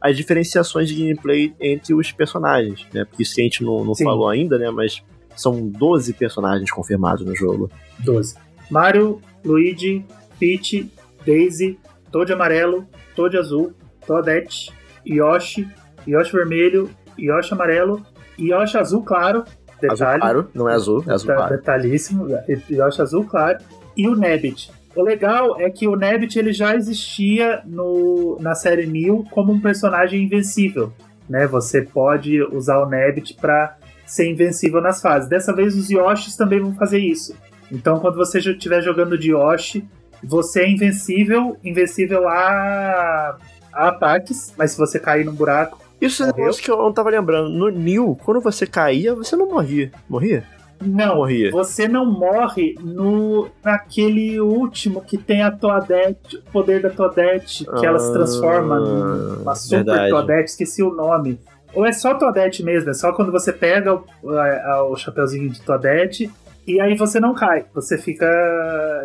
as diferenciações de gameplay entre os personagens, né? Porque isso a gente não, não falou ainda, né? Mas são 12 personagens confirmados no jogo. 12. Mario, Luigi, Peach, Daisy, Toad amarelo, Toad azul, Toadette, Yoshi, Yoshi vermelho, Yoshi amarelo, Yoshi azul claro, detalhe. Azul claro, não é azul, é azul claro. Detalhíssimo, Yoshi azul claro, e o Nabbit. O legal é que o Nabbit ele já existia no, na série New como um personagem invencível. Né? Você pode usar o Nabbit para ser invencível nas fases. Dessa vez os Yoshis também vão fazer isso. Então quando você estiver jogando de Yoshi, você é invencível, invencível a, a ataques, mas se você cair num buraco. Isso é negócio que eu não tava lembrando. No New, quando você caía, você não morria. Morria? Não, morria. você não morre no naquele último que tem a Toadette, o poder da Toadette, que ah, ela se transforma numa super verdade. Toadette, esqueci o nome. Ou é só Toadette mesmo, é só quando você pega o, a, o chapeuzinho de Toadette e aí você não cai. Você fica.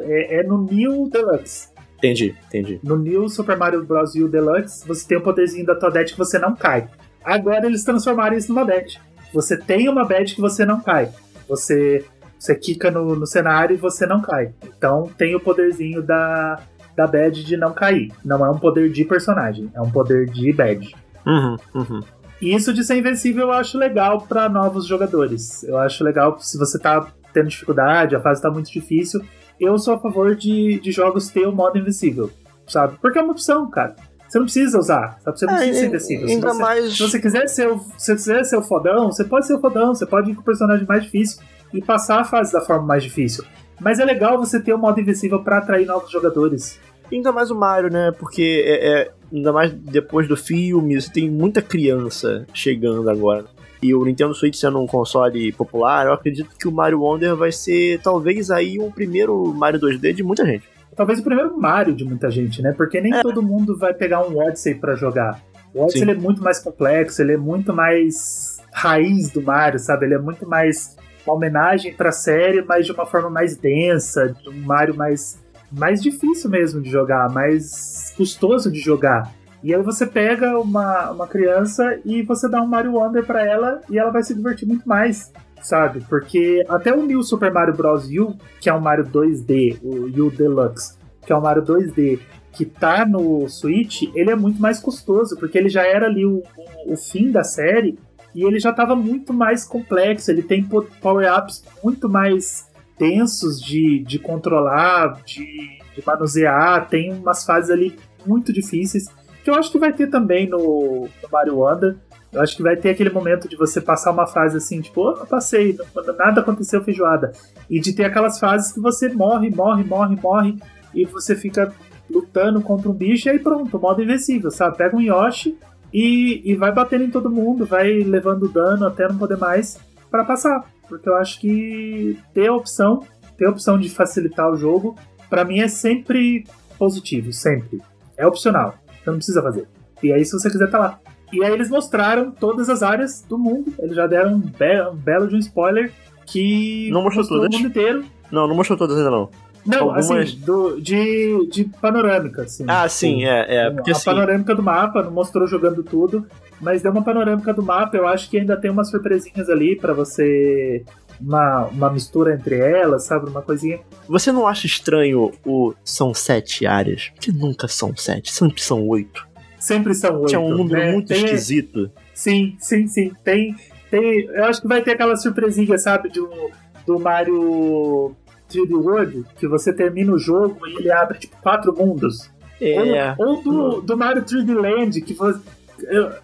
É, é no New Deluxe. Entendi, entendi. No New Super Mario Bros. U Deluxe, você tem o poderzinho da Toadette que você não cai. Agora eles transformaram isso numa badge. Você tem uma badge que você não cai. Você, você quica no, no cenário e você não cai. Então tem o poderzinho da, da badge de não cair. Não é um poder de personagem, é um poder de badge. Uhum, uhum. E isso de ser invencível eu acho legal para novos jogadores. Eu acho legal se você tá tendo dificuldade, a fase tá muito difícil. Eu sou a favor de, de jogos ter o modo invencível, sabe? Porque é uma opção, cara. Você não precisa usar, sabe? Você não é, precisa ser invencível. Ainda se você, mais... se você quiser ser o, se você quiser ser o fodão, você pode ser o fodão, você pode ir com o personagem mais difícil e passar a fase da forma mais difícil. Mas é legal você ter o modo invencível para atrair novos jogadores. Ainda mais o Mario, né? Porque é, é, ainda mais depois do filme, você tem muita criança chegando agora. E o Nintendo Switch sendo um console popular, eu acredito que o Mario Wonder vai ser talvez aí o primeiro Mario 2D de muita gente. Talvez o primeiro Mario de muita gente, né? Porque nem é. todo mundo vai pegar um Odyssey para jogar. O Odyssey é muito mais complexo, ele é muito mais raiz do Mario, sabe? Ele é muito mais uma homenagem para a série, mas de uma forma mais densa, de um Mario mais mais difícil mesmo de jogar, mais custoso de jogar. E aí você pega uma, uma criança e você dá um Mario Wonder para ela e ela vai se divertir muito mais, sabe? Porque até o New Super Mario Bros. U, que é um Mario 2D, o U Deluxe, que é um Mario 2D, que tá no Switch, ele é muito mais custoso, porque ele já era ali o, o, o fim da série e ele já estava muito mais complexo, ele tem power-ups muito mais tensos de, de controlar, de, de manusear, tem umas fases ali muito difíceis, que eu acho que vai ter também no, no Mario Wonder. Eu acho que vai ter aquele momento de você passar uma fase assim, tipo, oh, passei, nada aconteceu feijoada. E de ter aquelas fases que você morre, morre, morre, morre, e você fica lutando contra um bicho e aí pronto, modo invencível, sabe? Pega um Yoshi e, e vai batendo em todo mundo, vai levando dano até não poder mais para passar porque eu acho que ter a opção, ter a opção de facilitar o jogo, para mim é sempre positivo, sempre. É opcional, você não precisa fazer. E aí, se você quiser, tá lá. E aí eles mostraram todas as áreas do mundo, eles já deram um, be um belo de um spoiler que não mostrou, mostrou todas? o mundo inteiro. Não, não mostrou todas ainda não. Não, Algumas... assim, do, de, de panorâmica, assim. Ah, sim, é, é. Porque, a assim... panorâmica do mapa, não mostrou jogando tudo, mas deu uma panorâmica do mapa, eu acho que ainda tem umas surpresinhas ali para você. Uma, uma mistura entre elas, sabe? Uma coisinha. Você não acha estranho o são sete áreas? Porque nunca são sete, sempre são oito. Sempre são oito. Que é um número né? muito tem... esquisito. Sim, sim, sim. Tem, tem. Eu acho que vai ter aquela surpresinha, sabe? Do, do Mario 3D World, que você termina o jogo e ele abre tipo quatro mundos. É. Ou, ou do, do Mario 3D Land, que você.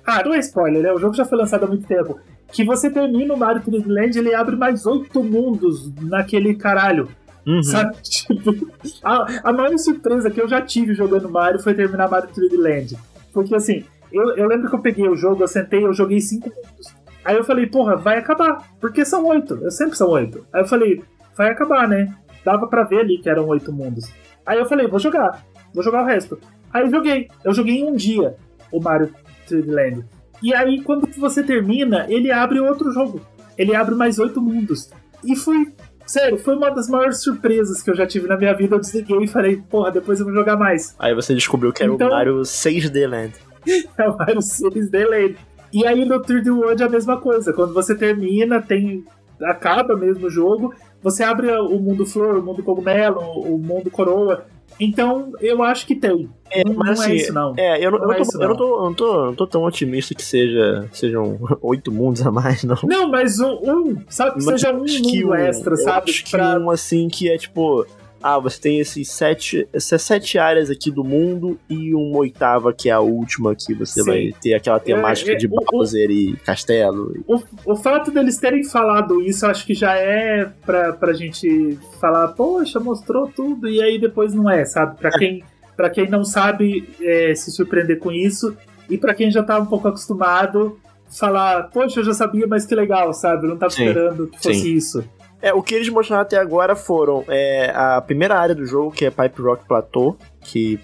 Ah, não é spoiler, né? O jogo já foi lançado há muito tempo. Que você termina o Mario 3D Land ele abre mais oito mundos naquele caralho. Uhum. Sabe? Tipo, a, a maior surpresa que eu já tive jogando Mario foi terminar Mario 3D Land. Porque assim, eu, eu lembro que eu peguei o jogo, eu sentei, eu joguei cinco mundos. Aí eu falei, porra, vai acabar. Porque são oito. Eu sempre são oito. Aí eu falei, vai acabar, né? Dava para ver ali que eram oito mundos. Aí eu falei, vou jogar, vou jogar o resto. Aí eu joguei, eu joguei em um dia o Mario 3D Land. E aí, quando você termina, ele abre outro jogo. Ele abre mais oito mundos. E foi, sério, foi uma das maiores surpresas que eu já tive na minha vida. Eu desliguei e falei, porra, depois eu vou jogar mais. Aí você descobriu que era então, o Mario 6D Land. é o Mario 6D Land. E aí no 3D World é a mesma coisa. Quando você termina, tem. acaba mesmo o jogo, você abre o mundo flor, o mundo cogumelo, o mundo coroa. Então, eu acho que tem. É, não, mas não é assim, é isso, não. É, eu não, não, eu, é tô, eu não, tô, não, tô, não tô tão otimista que seja, sejam oito mundos a mais, não. Não, mas um, um sabe? Que mas seja um mundo um, extra, sabe? Acho pra... que um, assim, que é tipo ah, você tem esses sete, essas sete áreas aqui do mundo e uma oitava que é a última que você Sim. vai ter aquela temática é, é, de Bowser o, e castelo. O, o fato deles terem falado isso, acho que já é pra, pra gente falar, poxa, mostrou tudo, e aí depois não é, sabe? Pra é. quem, pra quem não sabe é, se surpreender com isso, e pra quem já tá um pouco acostumado, falar, poxa, eu já sabia, mas que legal, sabe? Eu não tava Sim. esperando que fosse Sim. isso. É, o que eles mostraram até agora foram é, a primeira área do jogo, que é Pipe Rock Plateau, que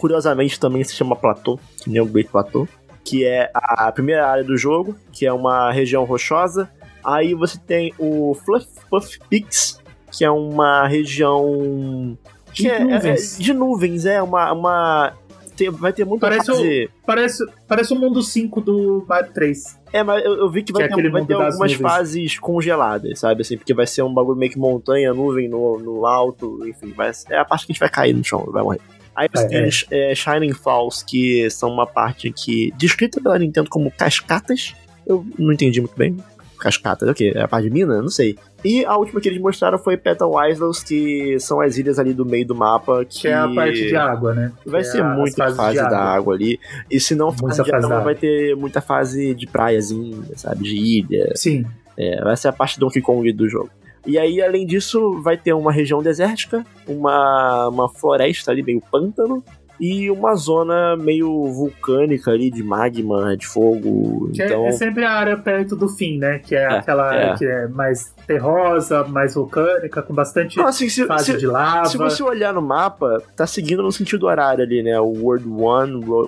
curiosamente também se chama Plateau, que nem o Great Plateau, que é a primeira área do jogo, que é uma região rochosa. Aí você tem o Fluff Puff Peaks, que é uma região que de, é, nuvens. É, de nuvens, é uma, uma tem, vai ter muito parece o, parece, parece o mundo 5 do Mario 3. É, mas eu, eu vi que vai que é ter, vai ter algumas nuvens. fases congeladas, sabe? Assim, porque vai ser um bagulho meio que montanha, nuvem no, no alto, enfim, vai, é a parte que a gente vai cair no chão, vai morrer. Aí você tem é. Shining Falls, que são uma parte que. descrita pela Nintendo como cascatas. Eu não entendi muito bem. Cascatas, o quê? É a parte de mina? Não sei. E a última que eles mostraram foi Petal Islands, que são as ilhas ali do meio do mapa. Que, que é a parte de água, né? Vai que ser é muita fase da água ali. E se não for de água, vai ter muita fase de praiazinha, sabe? De ilha. Sim. É, vai ser a parte do Donkey Kong do jogo. E aí, além disso, vai ter uma região desértica, uma, uma floresta ali, meio pântano, e uma zona meio vulcânica ali de magma, de fogo. Que é, então... é, sempre a área perto do fim, né? Que é, é aquela área é. que é mais terrosa, mais vulcânica, com bastante Não, assim, se, fase se, de lava. Se você olhar no mapa, tá seguindo no sentido horário ali, né? O World 1,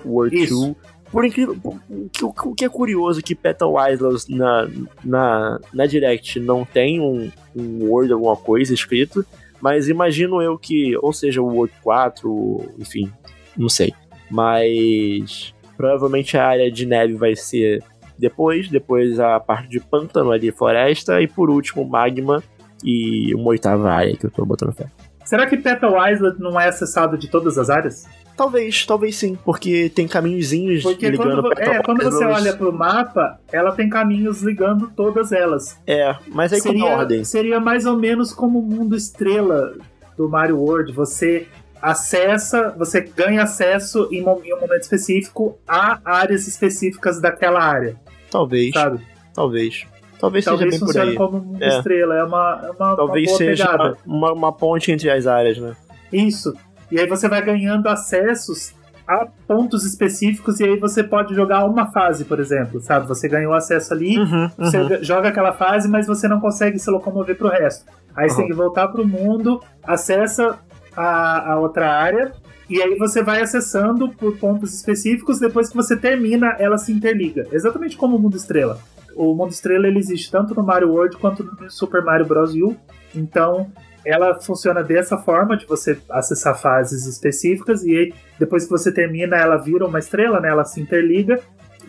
World 2. Por incrível. O que é curioso é que Petal Islands na, na, na Direct não tem um, um Word, alguma coisa escrito. Mas imagino eu que, ou seja, o Word 4, enfim, não sei. Mas provavelmente a área de neve vai ser depois, depois a parte de pântano ali, floresta, e por último magma e uma oitava área que eu tô botando fé. Será que Petal Island não é acessado de todas as áreas? Talvez, talvez sim, porque tem caminhozinhos porque ligando quando, É, quando você olha pro mapa, ela tem caminhos ligando todas elas. É, mas aí seria, com ordem. Seria mais ou menos como o mundo estrela do Mario World. Você acessa, você ganha acesso em, em um momento específico a áreas específicas daquela área. Talvez. Sabe? Talvez. Talvez, Talvez seja bem por aí. como um mundo é. estrela, é uma, é uma Talvez uma seja uma, uma, ponte entre as áreas, né? Isso. E aí você vai ganhando acessos a pontos específicos e aí você pode jogar uma fase, por exemplo, sabe? Você ganhou acesso ali, uhum, uhum. você joga aquela fase, mas você não consegue se locomover pro resto. Aí uhum. você tem que voltar pro mundo, acessa a, a outra área e aí você vai acessando por pontos específicos, depois que você termina, ela se interliga. Exatamente como o Mundo Estrela. O Mundo Estrela ele existe tanto no Mario World quanto no Super Mario Bros. U. Então, ela funciona dessa forma, de você acessar fases específicas, e aí, depois que você termina, ela vira uma estrela, né? Ela se interliga.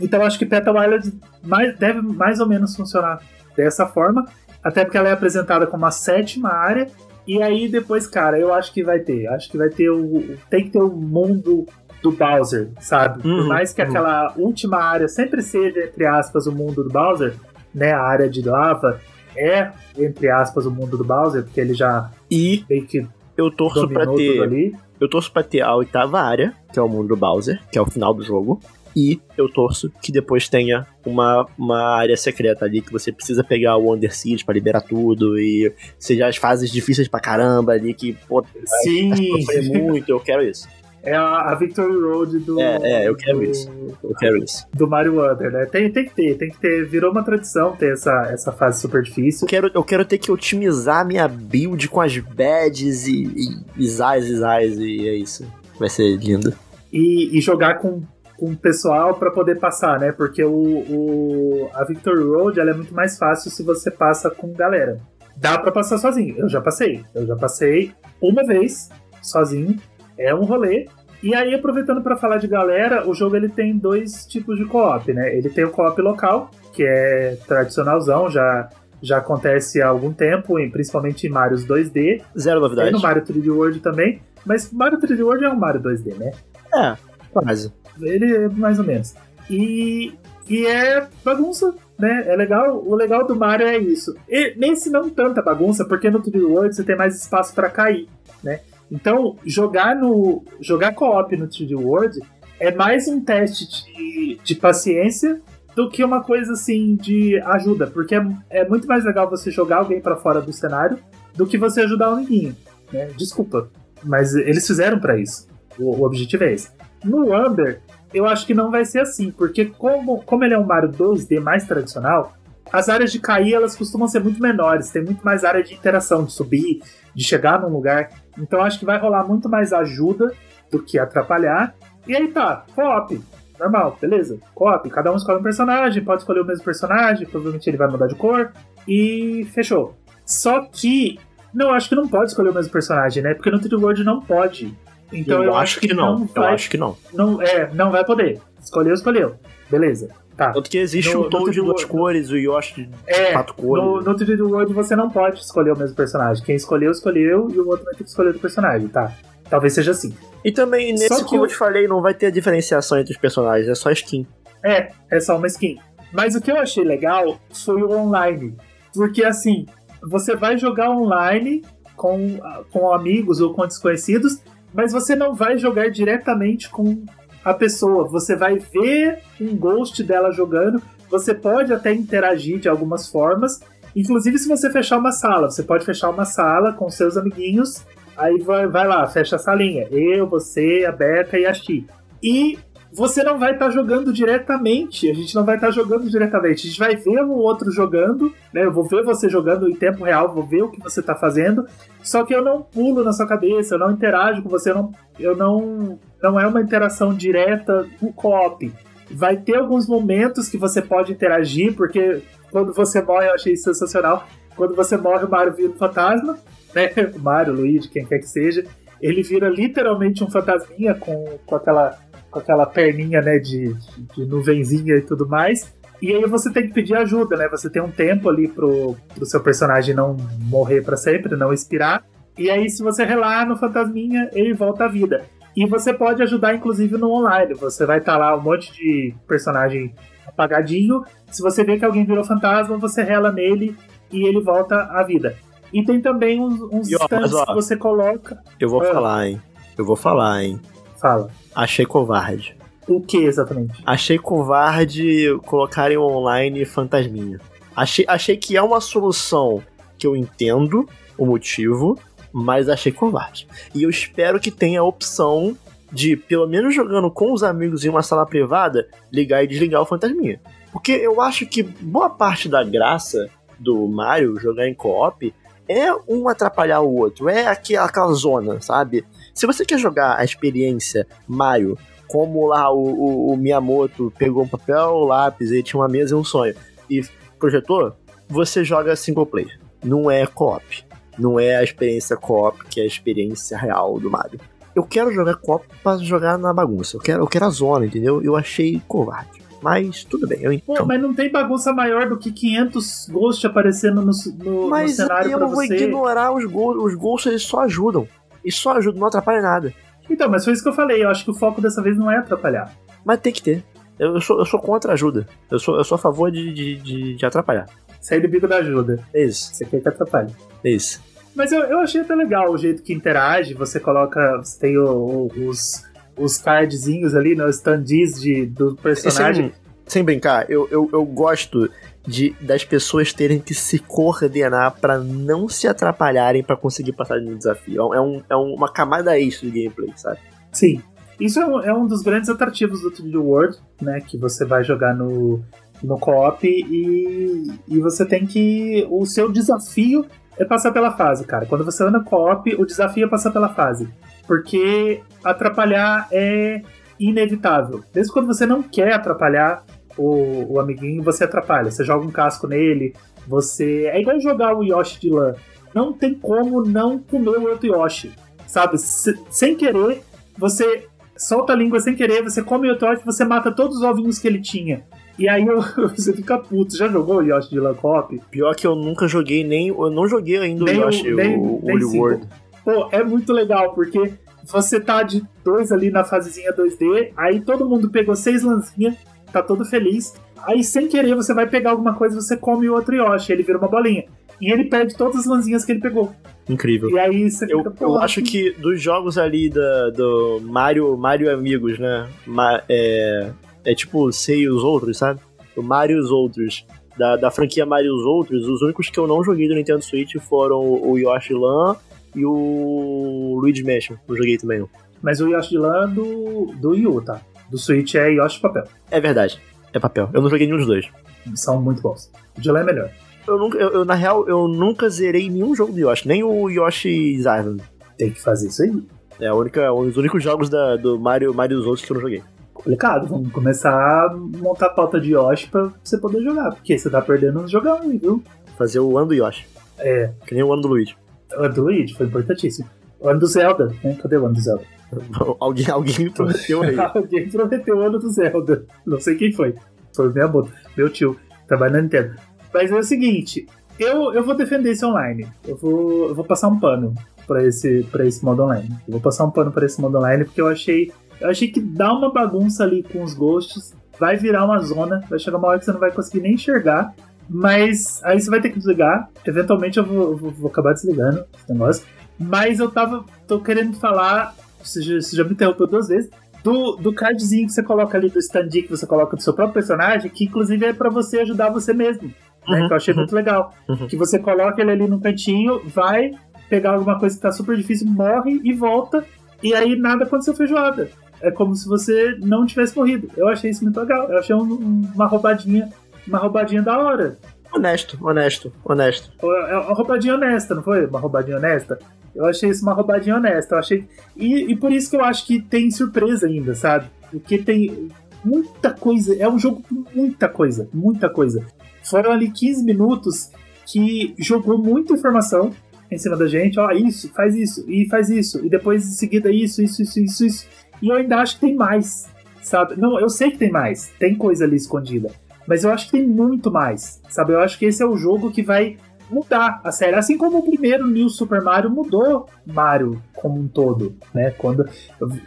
Então acho que Petal Island mais, deve mais ou menos funcionar dessa forma, até porque ela é apresentada como a sétima área, e aí depois, cara, eu acho que vai ter. Acho que vai ter o. Tem que ter o mundo do Bowser, sabe? Uhum, Por mais que uhum. aquela última área sempre seja, entre aspas, o mundo do Bowser, né? A área de lava, é, entre aspas, o mundo do Bowser, porque ele já e meio que eu torço para ter ali. Eu torço pra ter a oitava área, que é o mundo do Bowser, que é o final do jogo. E eu torço que depois tenha uma, uma área secreta ali que você precisa pegar o Wonder Seed pra liberar tudo e seja as fases difíceis pra caramba ali que, pô, Sim. vai muito, eu quero isso. É a, a Victory Road do. É, é, eu quero do, isso. Eu quero isso. Do Mario Wonder, né? Tem, tem que ter, tem que ter. Virou uma tradição ter essa, essa fase super difícil. Eu quero, eu quero ter que otimizar minha build com as badges e, e, e zais e zais, e é isso. Vai ser lindo. E, e jogar com com o pessoal para poder passar, né? Porque o, o, a Victory Road ela é muito mais fácil se você passa com galera. Dá para passar sozinho. Eu já passei. Eu já passei uma vez sozinho é um rolê. E aí, aproveitando para falar de galera, o jogo ele tem dois tipos de co-op, né? Ele tem o co-op local, que é tradicionalzão, já, já acontece há algum tempo, principalmente em Mario 2D. Zero novidade. Tem no Mario 3D World também, mas Mario 3D World é um Mario 2D, né? É, quase. Ele é mais ou menos. E, e é bagunça, né? É legal. O legal do Mario é isso. E nesse não tanta bagunça, porque no 3D World você tem mais espaço para cair, né? Então, jogar no jogar co-op no 3D World é mais um teste de, de paciência do que uma coisa assim de ajuda, porque é, é muito mais legal você jogar alguém para fora do cenário do que você ajudar o amiguinho, né? Desculpa, mas eles fizeram para isso. O, o, objetivo é esse. No Under, eu acho que não vai ser assim, porque como, como ele é um Mario 2D mais tradicional, as áreas de cair elas costumam ser muito menores, tem muito mais área de interação, de subir, de chegar num lugar. Então acho que vai rolar muito mais ajuda do que atrapalhar. E aí tá, co-op. Normal, beleza. Co-op, cada um escolhe um personagem, pode escolher o mesmo personagem, provavelmente ele vai mudar de cor. E fechou. Só que. Não, acho que não pode escolher o mesmo personagem, né? Porque no 3 World não pode. Então eu, eu acho, acho que, que, não. não vai, eu acho que não. não. É, não vai poder. Escolheu, escolheu. Beleza. Tá. Tanto que existe no, o Toad de duas cores, o Yoshi de é, quatro cores. No, no 3D World você não pode escolher o mesmo personagem. Quem escolheu, escolheu, e o outro vai ter que escolher o personagem, tá? Talvez seja assim. E também, nesse, Só que eu- te falei, não vai ter a diferenciação entre os personagens, é só skin. É, é só uma skin. Mas o que eu achei legal foi o online. Porque assim, você vai jogar online com, com amigos ou com desconhecidos, mas você não vai jogar diretamente com a pessoa. Você vai ver um ghost dela jogando. Você pode até interagir de algumas formas. Inclusive, se você fechar uma sala, você pode fechar uma sala com seus amiguinhos. Aí vai, vai lá, fecha a salinha. Eu, você, a Beca e a Chi. E você não vai estar jogando diretamente. A gente não vai estar jogando diretamente. A gente vai ver o outro jogando, né? Eu vou ver você jogando em tempo real, vou ver o que você tá fazendo. Só que eu não pulo na sua cabeça, eu não interajo com você, eu não, eu não, não é uma interação direta no co-op. Vai ter alguns momentos que você pode interagir, porque quando você morre, eu achei sensacional. Quando você morre, o Mario vira um fantasma, né? O Mario, o Luigi, quem quer que seja. Ele vira literalmente um fantasminha com, com aquela com aquela perninha, né, de, de nuvenzinha e tudo mais. E aí você tem que pedir ajuda, né? Você tem um tempo ali pro, pro seu personagem não morrer para sempre, não expirar. E aí, se você relar no fantasminha, ele volta à vida. E você pode ajudar, inclusive, no online. Você vai estar lá um monte de personagem apagadinho. Se você vê que alguém virou fantasma, você rela nele e ele volta à vida. E tem também uns, uns ó, ó, que você coloca. Eu vou Ah. falar, hein? Eu vou falar, hein? Fala. Achei covarde. O que exatamente? Achei covarde colocarem online fantasminha. Achei, achei que é uma solução que eu entendo o motivo, mas achei covarde. E eu espero que tenha a opção de, pelo menos jogando com os amigos em uma sala privada, ligar e desligar o fantasminha. Porque eu acho que boa parte da graça do Mario jogar em co-op é um atrapalhar o outro, é aquela, zona, sabe? Se você quer jogar a experiência Mario como lá o, o, o Miyamoto pegou um papel, um lápis, ele tinha uma mesa e um sonho e projetou, você joga single player. Não é co-op. Não é a experiência co-op, que é a experiência real do Mario. Eu quero jogar co-op pra jogar na bagunça. Eu quero, eu quero a zona, entendeu? Eu achei covarde. Mas tudo bem, eu Pô, entendo. mas não tem bagunça maior do que 500 ghosts aparecendo no, no, no Mas cenário eu pra vou você. ignorar os gols. Os gols eles só ajudam. E só ajudam, não atrapalha nada. Então, mas foi isso que eu falei. Eu acho que o foco dessa vez não é atrapalhar. Mas tem que ter. Eu, eu sou, eu sou contra a ajuda. Eu sou, eu sou a favor de, de, de, de atrapalhar. Sair do bico da ajuda. É isso, Você quer que atrapalhe. é isso. Mas eu, eu achei até legal o jeito que interage. Você coloca. Você tem o- o- os, os cardzinhos ali, né, os standees de, do personagem. Sem, sem brincar, eu, eu, eu gosto de das pessoas terem que se coordenar pra não se atrapalharem pra conseguir passar no desafio. É, um, é uma camada extra de gameplay, sabe? Sim. Isso é um, é um dos grandes atrativos do 3D World, né? Que você vai jogar no, no co-op e, e você tem que. O seu desafio é passar pela fase, cara. Quando você anda co-op, o desafio é passar pela fase. Porque atrapalhar é inevitável. Mesmo quando você não quer atrapalhar o, o amiguinho, você atrapalha. Você joga um casco nele, você. É igual jogar o Yoshi de lã. Não tem como não comer o outro Yoshi. Sabe? Se- sem querer, você solta a língua sem querer, você come o outro Yoshi, você mata todos os ovinhos que ele tinha. E aí você fica puto. Já jogou o Yoshi de lã co-op? Pior que eu nunca joguei nem. Eu não joguei ainda Nem o o- Yoshi, nem- o, o nem Woolly single. World. Pô, é muito legal, porque você tá de dois ali na fasezinha 2D, aí todo mundo pegou seis lãzinhas, tá todo feliz. Aí, sem querer, você vai pegar alguma coisa você come o outro Yoshi, ele vira uma bolinha. E ele perde todas as lãzinhas que ele pegou. Incrível. E aí você Eu, fica, eu acho que dos jogos ali da, do Mario, Mario Amigos, né? Ma- é, é tipo sei os outros, sabe? O Mario e os outros. Da, da franquia Mario e os outros, os únicos que eu não joguei do Nintendo Switch foram o Yoshi Lan e o Luigi Mansion. Eu joguei também. um. Mas o Yoshi de lã é do, do Wii U, tá? Do Switch é Yoshi de papel. É verdade. É papel. Eu não joguei nenhum dos dois. São muito bons. O de lã é melhor. Eu nunca, eu, eu, na real, eu nunca zerei nenhum jogo do Yoshi, nem o Yoshi's Island. Tem que fazer isso aí. É a única, os únicos jogos da, do Mario, Mario e os outros que eu não joguei. Complicado. Vamos começar a montar a pauta de Yoshi pra você poder jogar. Porque você tá perdendo uns jogão aí, viu? Fazer o ano do Yoshi. É. Que nem o ano do Luigi. O ano do Luigi foi importantíssimo. O ano do Zelda, né? Cadê o ano do Zelda? alguém, alguém me prometeu aí. Alguém prometeu o ano do Zelda. Não sei quem foi. Foi minha boca. Meu tio. Trabalha na Nintendo. Mas é o seguinte. Eu, eu vou defender esse online. Eu vou, eu vou passar um pano pra esse, pra esse modo online. Eu vou passar um pano pra esse modo online porque eu achei. Eu achei que dá uma bagunça ali com os ghosts. Vai virar uma zona. Vai chegar uma hora que você não vai conseguir nem enxergar. Mas aí você vai ter que desligar. Eventualmente eu vou, vou, vou acabar desligando esse negócio. Mas eu tava. tô querendo falar. Você já, você já me interrompeu duas vezes. Do, do cardzinho que você coloca ali, do stand que você coloca do seu próprio personagem, que inclusive é para você ajudar você mesmo. Né, Uhum, que eu achei uhum. muito legal. Uhum. Que você coloca ele ali no cantinho, vai pegar alguma coisa que tá super difícil, morre e volta. E aí nada aconteceu feijoada. É como se você não tivesse morrido. Eu achei isso muito legal. Eu achei um- um- uma roubadinha, uma roubadinha da hora. Honesto, honesto, honesto. É uma roubadinha honesta, não foi? Uma roubadinha honesta? Eu achei isso uma roubadinha honesta. Eu achei. E, e por isso que eu acho que tem surpresa ainda, sabe? Porque tem muita coisa. É um jogo com muita coisa. Muita coisa. Foram ali 15 minutos que jogou muita informação em cima da gente. Ó, isso, faz isso, e faz isso. E depois em seguida isso, isso, isso, isso, isso. E eu ainda acho que tem mais. Sabe? Não, eu sei que tem mais. Tem coisa ali escondida. Mas eu acho que tem muito mais. Sabe? Eu acho que esse é o jogo que vai mudar a série. Assim como o primeiro New Super Mario mudou Mario como um todo, né? Quando,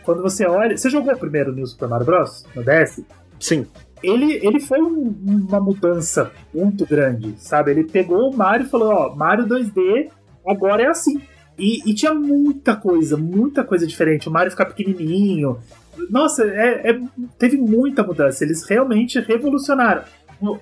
quando você olha... Você jogou o primeiro New Super Mario Bros? No DS? Sim. Ele, ele foi um- uma mudança muito grande, sabe? Ele pegou o Mario e falou, ó, Mario 2D agora é assim. E, e tinha muita coisa, muita coisa diferente. O Mario ficar pequenininho. Nossa, é, é- teve muita mudança. Eles realmente revolucionaram.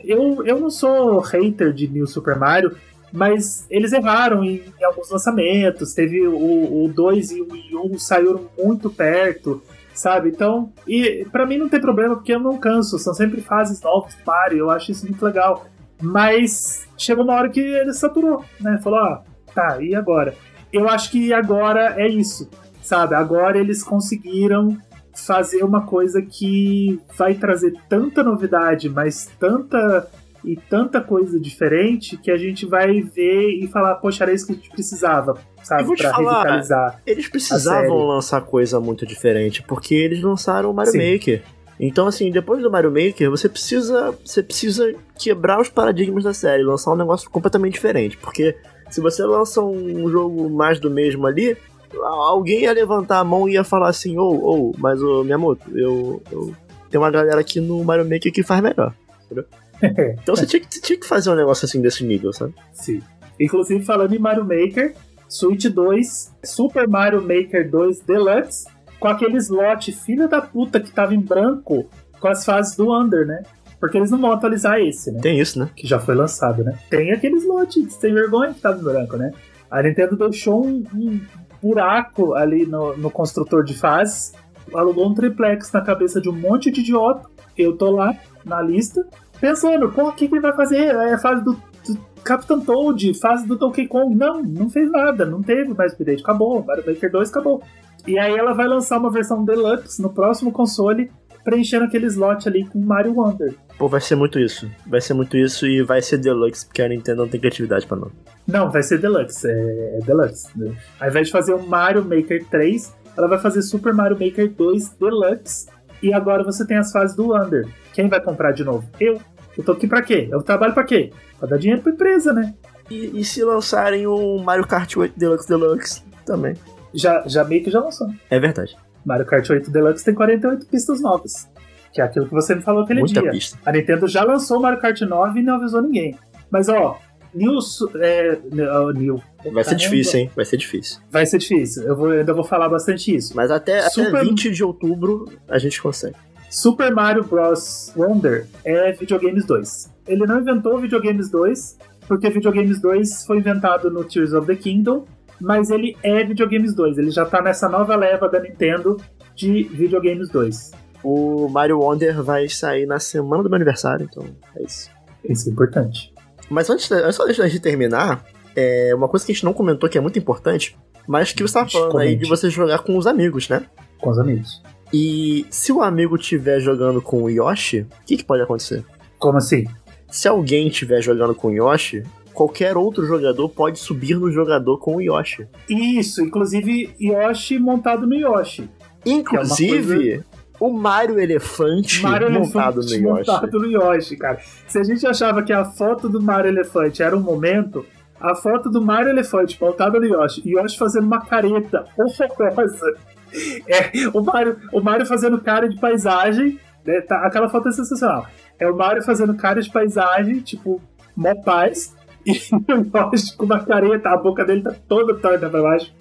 Eu, eu não sou hater de New Super Mario, mas eles erraram em, em alguns lançamentos. Teve o, o 2 e o Wii U saíram muito perto, sabe? Então, e para mim não tem problema porque eu não canso. São sempre fases novas do Mario. Eu acho isso muito legal. Mas chegou uma hora que ele saturou, né? Falou, ó, tá, e agora? Eu acho que agora é isso, sabe? Agora eles conseguiram fazer uma coisa que vai trazer tanta novidade, mas tanta e tanta coisa diferente que a gente vai ver e falar, poxa, era isso que a gente precisava, sabe? Eu vou te Pra falar, revitalizar. Eles precisavam lançar coisa muito diferente, porque eles lançaram o Mario Sim. Maker. Então, assim, depois do Mario Maker, você precisa, você precisa quebrar os paradigmas da série, lançar um negócio completamente diferente. Porque se você lança um jogo mais do mesmo ali, alguém ia levantar a mão e ia falar assim, ô, ô, mas ô, Miyamoto, eu, eu tenho uma galera aqui no Mario Maker que faz melhor. entendeu? Então você tinha, que, você tinha que fazer um negócio assim desse nível, sabe? Sim. Inclusive, falando em Mario Maker, Switch 2, Super Mario Maker 2 Deluxe, com aquele slot filha da puta que tava em branco com as fases do Under, né? Porque eles não vão atualizar esse, né? Tem isso, né? Que já foi lançado, né? Tem aquele slot sem vergonha que tava em branco, né? A Nintendo deixou um, um buraco ali no, no construtor de fases, alugou um triplex na cabeça de um monte de idiota. Eu tô lá na lista, pensando, pô, o que, que ele vai fazer? É a fase do, do Captain Toad, fase do Donkey Kong. Não, não fez nada, não teve mais update, acabou. Mario Maker 2 acabou. E aí ela vai lançar uma versão Deluxe no próximo console, preenchendo aquele slot ali com Mario Wonder. Pô, vai ser muito isso. Vai ser muito isso e vai ser Deluxe, porque a Nintendo não tem criatividade pra não. Não, vai ser Deluxe, é, é Deluxe. né? Ao invés de fazer o Mario Maker 3, ela vai fazer Super Mario Maker 2 Deluxe. E agora você tem as fases do Under. Quem vai comprar de novo? Eu. Eu tô aqui pra quê? Eu trabalho pra quê? Pra dar dinheiro pra empresa, né? E, e se lançarem o Mario Kart 8 Deluxe Deluxe também? Já, já meio que já lançou. É verdade. Mario Kart 8 Deluxe tem 48 pistas novas. Que é aquilo que você me falou aquele Muita dia. pista. A Nintendo já lançou o Mario Kart 9 e não avisou ninguém. Mas ó, New. É, New. Vai ser difícil, hein? Vai ser difícil. Vai ser difícil. Eu vou, ainda vou falar bastante isso. Mas até, Super- até 20 de outubro a gente consegue. Super Mario Bros. Wonder é Videogames 2. Ele não inventou Videogames 2, porque Videogames 2 foi inventado no Tears of the Kingdom, mas ele é Videogames 2. Ele já tá nessa nova leva da Nintendo de Videogames 2. O Mario Wonder vai sair na semana do meu aniversário, então é isso. Isso é importante. Mas antes, só antes de terminar, é uma coisa que a gente não comentou que é muito importante, mas que você tava falando aí de você jogar com os amigos, né? Com os amigos. E se o amigo estiver jogando com o Yoshi, o que, que pode acontecer? Como assim? Se alguém estiver jogando com o Yoshi, qualquer outro jogador pode subir no jogador com o Yoshi. Isso, inclusive Yoshi montado no Yoshi. Inclusive, o Mario Elefante Mario montado Elefante no Yoshi. montado no Yoshi, cara. Se a gente achava que a foto do Mario Elefante era um momento, a foto do Mario Elefante montado no Yoshi, Yoshi fazendo uma careta horrorosa. É, o Mario, o Mario fazendo cara de paisagem, né, tá, aquela foto é sensacional. É o Mario fazendo cara de paisagem, tipo, mó paz, e o Yoshi com uma careta, a boca dele tá toda torta pra baixo.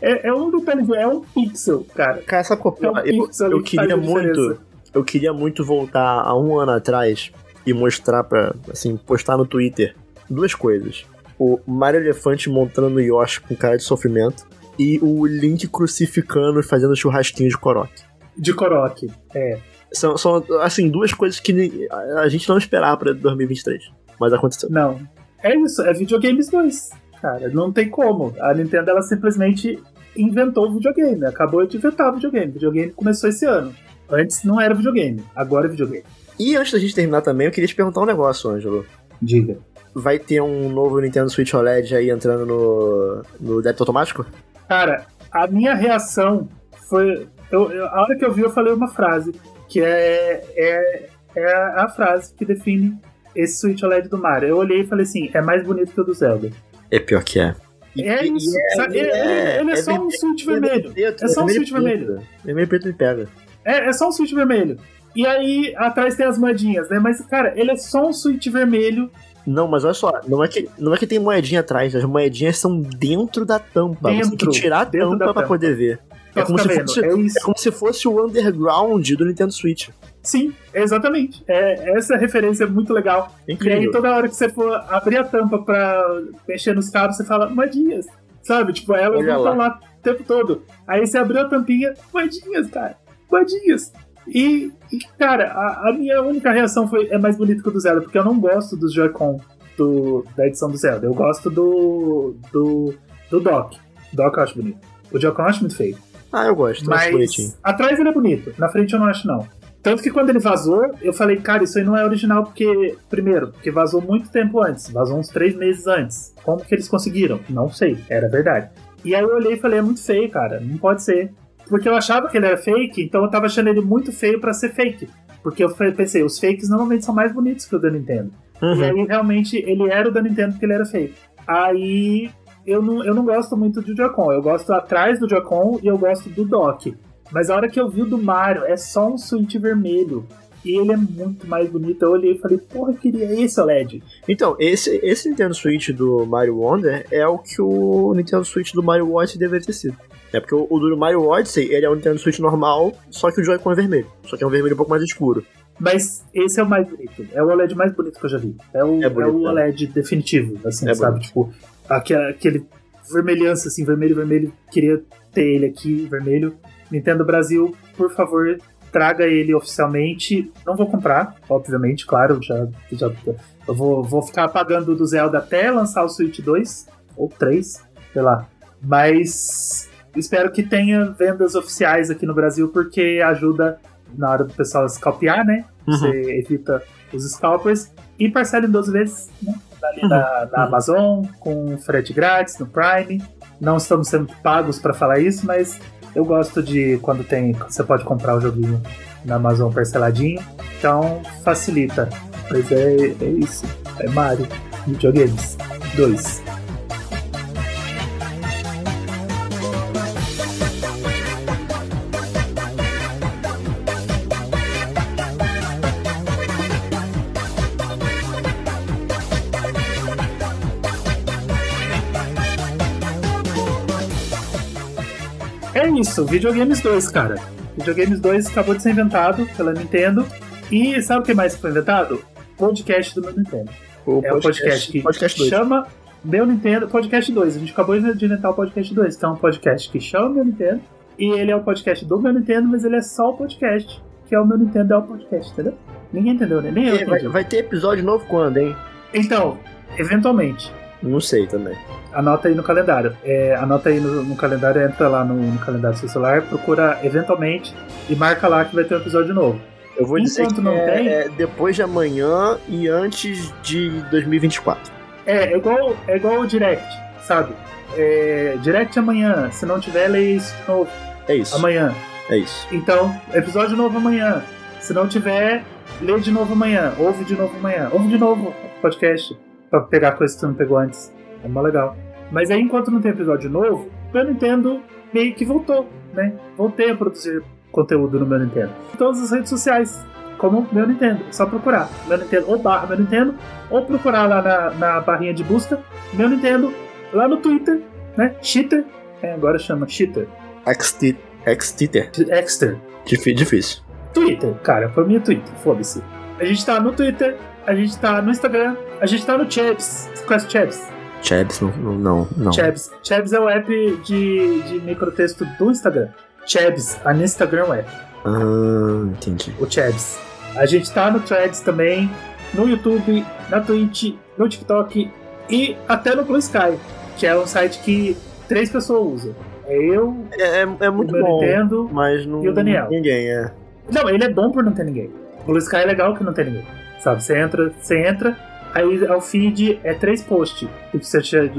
É, é um detalhe, é um pixel, cara. Cara, sabe qual É um eu, pixel eu faz queria muito. Eu queria muito voltar a um ano atrás e mostrar pra, assim, postar no Twitter duas coisas. O Mario Elefante montando o Yoshi com cara de sofrimento e o Link crucificando e fazendo churrasquinho de coroque. De Korok. É. São, são, assim, duas coisas que a gente não esperava pra 2023. Mas aconteceu. Não. É isso, é videogames 2. Cara, não tem como. A Nintendo, ela simplesmente inventou o videogame. Acabou de inventar o videogame. O videogame começou esse ano. Antes não era videogame, agora é videogame. E antes da gente terminar também, eu queria te perguntar um negócio, Ângelo. Diga. Vai ter um novo Nintendo Switch OLED aí entrando no, no débito automático? Cara, a minha reação foi. eu- eu- a hora que eu vi, eu falei uma frase, que é, é, é a frase que define esse Switch OLED do Mario. Eu olhei e falei assim: é mais bonito que o do Zelda. É pior que é. É isso. sabe? Ele, ele é, só um Switch vermelho. É só um switch vermelho. Vermelho preto me pega. É, é só um switch vermelho. E aí, atrás tem as moedinhas, né? Mas, cara, ele é só um switch vermelho Não, mas olha só, não é que, não é que tem moedinha atrás, as moedinhas são dentro da tampa. Você tem que Dentro, tirar a dentro tampa pra tampa. poder ver. Pra É como, ficar se vendo. fosse, É isso. é como se fosse o underground do Nintendo Switch. Sim, exatamente. É, essa referência é muito legal. É E aí, incrível. toda hora que você for abrir a tampa pra mexer nos cabos, você fala, moedinhas. Sabe? Tipo, elas Olha não estão lá o tempo todo. Aí você abriu a tampinha, moedinhas, cara. Moedinhas. E, e, cara, a, a minha única reação foi é mais bonito que o do Zelda, porque eu não gosto dos Joy-Con do- da edição do Zelda. Eu gosto do. do. do Dock. Dock eu acho bonito. O Joy-Con eu acho muito feio. Ah, eu gosto, eu acho Mas bonitinho. atrás ele é bonito, na frente eu não acho não. Tanto que quando ele vazou, eu falei, cara, isso aí não é original porque, primeiro, porque vazou muito tempo antes, vazou uns três meses antes. Como que eles conseguiram? Não sei, era verdade. E aí eu olhei e falei, é muito feio, cara, não pode ser. Porque eu achava que ele era fake, então eu tava achando ele muito feio pra ser fake. Porque eu pensei, os fakes normalmente são mais bonitos que o da Nintendo. E Uhum. aí, realmente, ele era o da Nintendo porque ele era feio. Aí, eu não, eu não gosto muito do Joy-Con. Eu gosto atrás do Joy-Con e eu gosto do dock. Mas a hora que eu vi o do Mario, é só um Switch vermelho. E ele é muito mais bonito. Eu olhei e falei, porra, eu queria esse OLED. Então, esse, esse Nintendo Switch do Mario Wonder é o que o Nintendo Switch do Mario Odyssey deveria ter sido. É porque o, o do Mario Odyssey, ele é um Nintendo Switch normal, só que o Joy-Con é vermelho. Só que é um vermelho um pouco mais escuro. Mas esse é o mais bonito. É o OLED mais bonito que eu já vi. É o, É é bonito, o né? OLED definitivo, assim, É sabe? bonito. Tipo, aquele, aquele vermelhança, assim, vermelho, vermelho. Queria ter ele aqui, vermelho. Nintendo Brasil, por favor, traga ele oficialmente. Não vou comprar, obviamente, claro. Já, já, eu vou, vou ficar pagando do Zelda até lançar o Switch 2 ou 3, sei lá. Mas espero que tenha vendas oficiais aqui no Brasil, porque ajuda na hora do pessoal scalpear, né? Uhum. Você evita os scalpers. E parcela em 12 vezes, né? Ali na, na Amazon, com frete grátis, no Prime. Não estamos sendo pagos para falar isso, mas eu gosto de quando tem. Você pode comprar o joguinho na Amazon parceladinho. Então facilita. Mas é, é isso. É Mario. Videogames 2. Isso, Videogames 2, cara. Videogames 2 acabou de ser inventado pela Nintendo. E sabe o que mais foi inventado? Podcast do meu Nintendo. O é o podcast que podcast 2. chama Meu Nintendo Podcast 2. A gente acabou de inventar o podcast 2. Então é um podcast que chama Meu Nintendo. E ele é o podcast do Meu Nintendo, mas ele é só o podcast. Que é o Meu Nintendo é o podcast, entendeu? Ninguém entendeu, né? Nem eu vai ter episódio novo quando, hein? Então, eventualmente. Não sei também. Anota aí no calendário. É, anota aí no, no calendário, entra lá no, no calendário do seu celular, procura eventualmente e marca lá que vai ter um episódio novo. Eu vou dizer Enquanto que não é, tem- é depois de amanhã e antes de 2024. É, é igual, é igual o Direct, sabe? É, direct amanhã, se não tiver, leia isso de novo. É isso. Amanhã. É isso. Então, episódio novo amanhã. Se não tiver, lê de novo amanhã. Ouve de novo amanhã. Ouve de novo o podcast. Pra pegar coisa que você não pegou antes. É mó legal. Mas aí, enquanto não tem episódio novo, meu Nintendo meio que voltou, né? Voltei a produzir conteúdo no meu Nintendo. Em todas as redes sociais, como meu Nintendo. É só procurar. Meu Nintendo ou barra meu Nintendo, ou procurar lá na, na barrinha de busca, meu Nintendo, lá no Twitter, né? Cheater. É, agora chama Cheater. X-Titer. Exter. Difícil. Twitter, cara, pra mim é Twitter, foda-se. A gente tá no Twitter, a gente tá no Instagram, a gente tá no Chabs. Você conhece o Chabs? Chabs, não, não, não. Chabs. Chabs é o app de, de microtexto do Instagram. Chabs, a Instagram app. Ah, entendi. O Chabs. A gente tá no Threads também, no YouTube, na Twitch, no TikTok e até no Blue Sky, que é um site que três pessoas usam. É eu, É, é, é muito o bom, Nintendo mas não... e o Daniel. Ninguém, é. Não, ele é bom por não ter ninguém. O Blue Sky é legal que não tem ninguém. Sabe, você entra, você entra, aí o feed é três posts.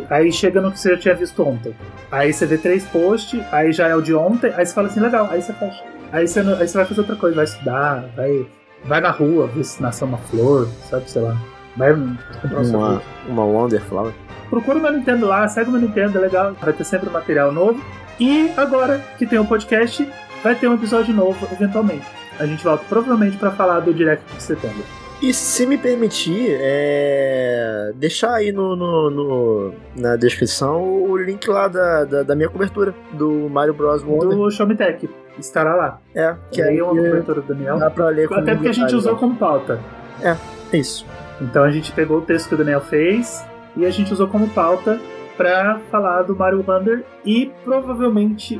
Aí chega no que você já tinha visto ontem. Aí você vê três posts, aí já é o de ontem, aí você fala assim, legal, aí você fecha. Aí você, aí você vai fazer outra coisa, vai estudar, vai, vai na rua, ver se nasceu uma flor, sabe, sei lá. Vai comprar um Uma, uma Wonderflower. Procura o meu Nintendo lá, segue o meu Nintendo, é legal, vai ter sempre material novo. E agora que tem o podcast, vai ter um episódio novo, eventualmente. A gente volta provavelmente pra falar do Direct de setembro. E se me permitir, é... deixar aí no, no- no- na descrição o link lá da, da, da minha cobertura do Mario Bros. Wonder. Do Show Me Tech. Estará lá. É, que aí é uma cobertura do Daniel. dá pra ler com Até porque a gente usou como pauta. É isso. Então a gente pegou o texto que o Daniel fez e a gente usou como pauta pra falar do Mario Wonder. E provavelmente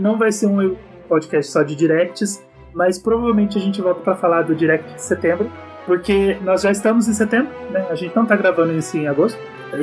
não vai ser um podcast só de directs, mas provavelmente a gente volta pra falar do direct de setembro, porque nós já estamos em setembro, né? A gente não tá gravando isso em agosto.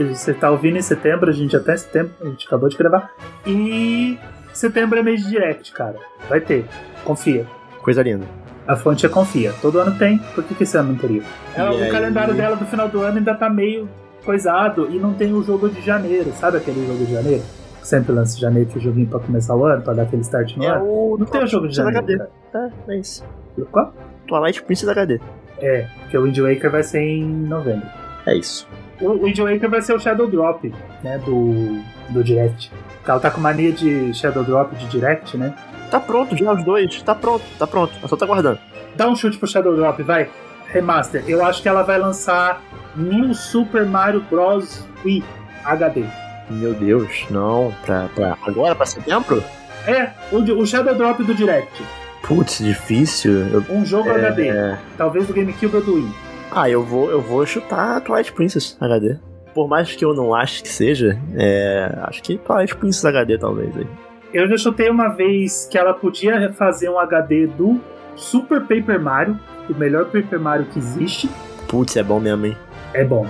Você tá ouvindo em setembro, a gente já tá em setembro, a gente acabou de gravar. E setembro é mês de direct, cara. Vai ter. Confia. Coisa linda. A fonte é confia. Todo ano tem, por que, que esse ano não teria? Ela- E o aí? calendário dela do final do ano ainda tá meio coisado e não tem o jogo de janeiro, sabe aquele jogo de janeiro? Sempre lança janeiro que é o joguinho pra começar o ano, pra dar aquele start no É ano. o Não tem o jogo de janeiro. É, é isso. Qual? Twilight Princess HD. É, porque o Wind Waker vai ser em novembro. É isso. O Wind Waker vai ser o Shadow Drop, né, do, do Direct. Ela tá com mania de Shadow Drop de Direct, né? Tá pronto já os dois. Tá pronto, tá pronto. Eu só tá aguardando. Dá um chute pro Shadow Drop, vai. Remaster. Eu acho que ela vai lançar New Super Mario Bros. Wii HD. Meu Deus, não. Pra, pra agora, pra setembro? É, o, o Shadow Drop do Direct. Putz, difícil. Eu- Um jogo é, HD. Talvez do GameCube ou do Wii. Ah, eu vou, eu vou chutar Twilight Princess HD. Por mais que eu não ache que seja, é, acho que Twilight Princess HD talvez. Aí. Eu já chutei uma vez que ela podia fazer um HD do Super Paper Mario, o melhor Paper Mario que existe. Putz, é bom mesmo, hein? É bom.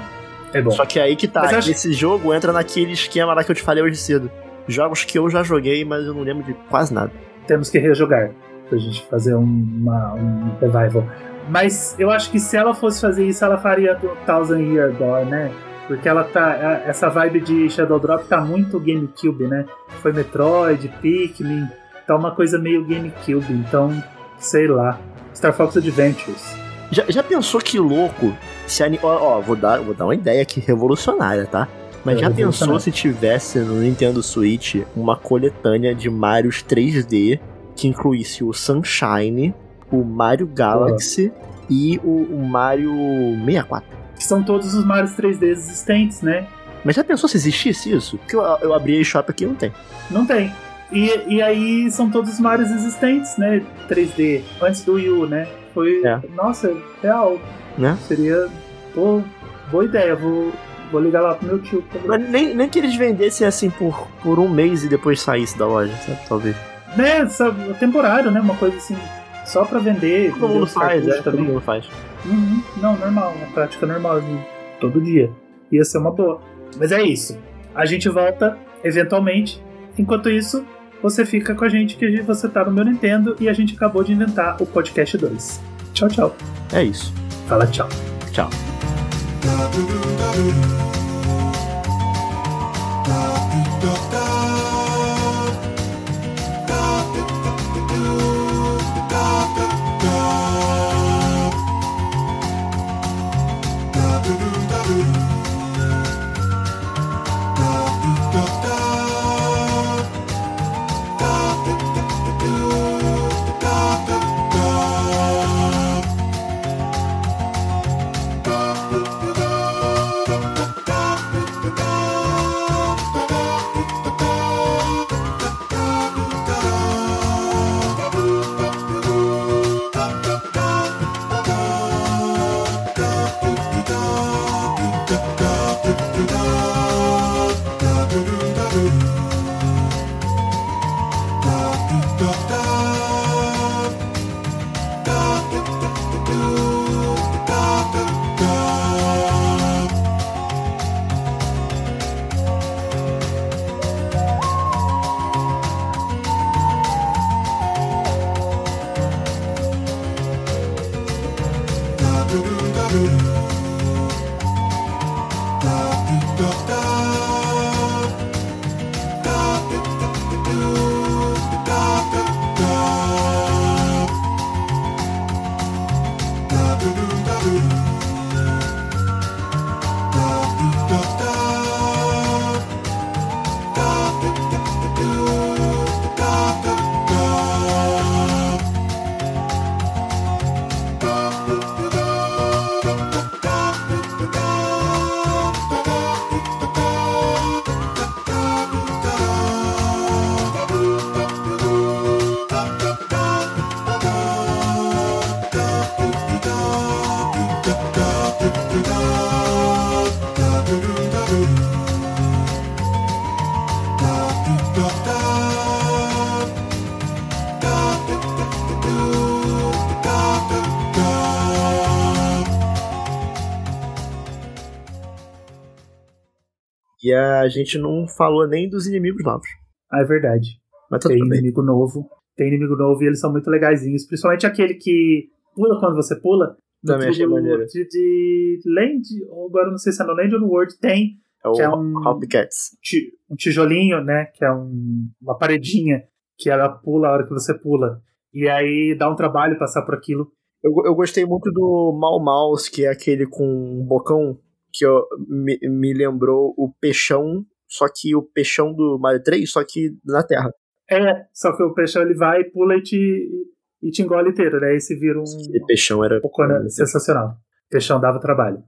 É bom. Só que aí que tá, acho- esse jogo entra naquele esquema lá que eu te falei hoje cedo. Jogos que eu já joguei, mas eu não lembro de quase nada. Temos que rejogar pra gente fazer um, uma- um revival. Mas eu acho que se ela fosse fazer isso, ela faria do Thousand Year Door, né? Porque ela tá. a- Essa vibe de Shadow Drop tá muito GameCube, né? Foi Metroid, Pikmin. Tá uma coisa meio GameCube. Então, sei lá. Star Fox Adventures. Já, já pensou que louco se ani... ó, ó, vou dar, vou dar uma ideia aqui revolucionária, tá? Mas É, já pensou se tivesse no Nintendo Switch uma coletânea de Marios 3D que incluísse o Sunshine, o Mario Galaxy e o, o Mario 64? Que são todos os Marios 3D existentes, né? Mas já pensou se existisse isso? Porque eu, eu abri a eShop aqui e não tem. Não tem. E, e aí são todos os Marios existentes, né? 3D. Antes do Wii U, né? Foi. É. Nossa, real. Né? Seria. Pô, boa ideia. Vou, vou ligar lá pro meu tio. pra- Mas nem, nem que eles vendessem assim por, por um mês e depois saísse da loja, sabe? Talvez. Né? Sabe, temporário, né? Uma coisa assim. Só pra vender. Todo mundo faz, é, todo mundo faz. Uhum. Não, normal, uma prática normal de todo dia. Ia ser uma boa. Mas é isso. A gente volta eventualmente. Enquanto isso, você fica com a gente que você tá no meu Nintendo e a gente acabou de inventar o podcast 2. Tchau, tchau. É isso. Fala tchau. Tchau. E a gente não falou nem dos inimigos novos. Ah, é verdade. Mas tá tem bem. inimigo novo. Tem inimigo novo e eles são muito legaisinhos. Principalmente aquele que pula quando você pula. Também achei maneiro. De, de Land, ou agora não sei se é no Land ou no World, tem É o que é um- Hopcats. ti- um tijolinho, né? Que é um- uma paredinha que ela pula a hora que você pula. E aí dá um trabalho passar por aquilo. Eu, eu gostei muito do Mal Mouse, que é aquele com um bocão que eu, me, me lembrou o peixão, só que o peixão do Mario 3, só que na Terra. É, só que o peixão ele vai, pula e te, e te engole inteiro, né? Esse vira um E peixão era. Pocona sensacional. Peixão dava trabalho.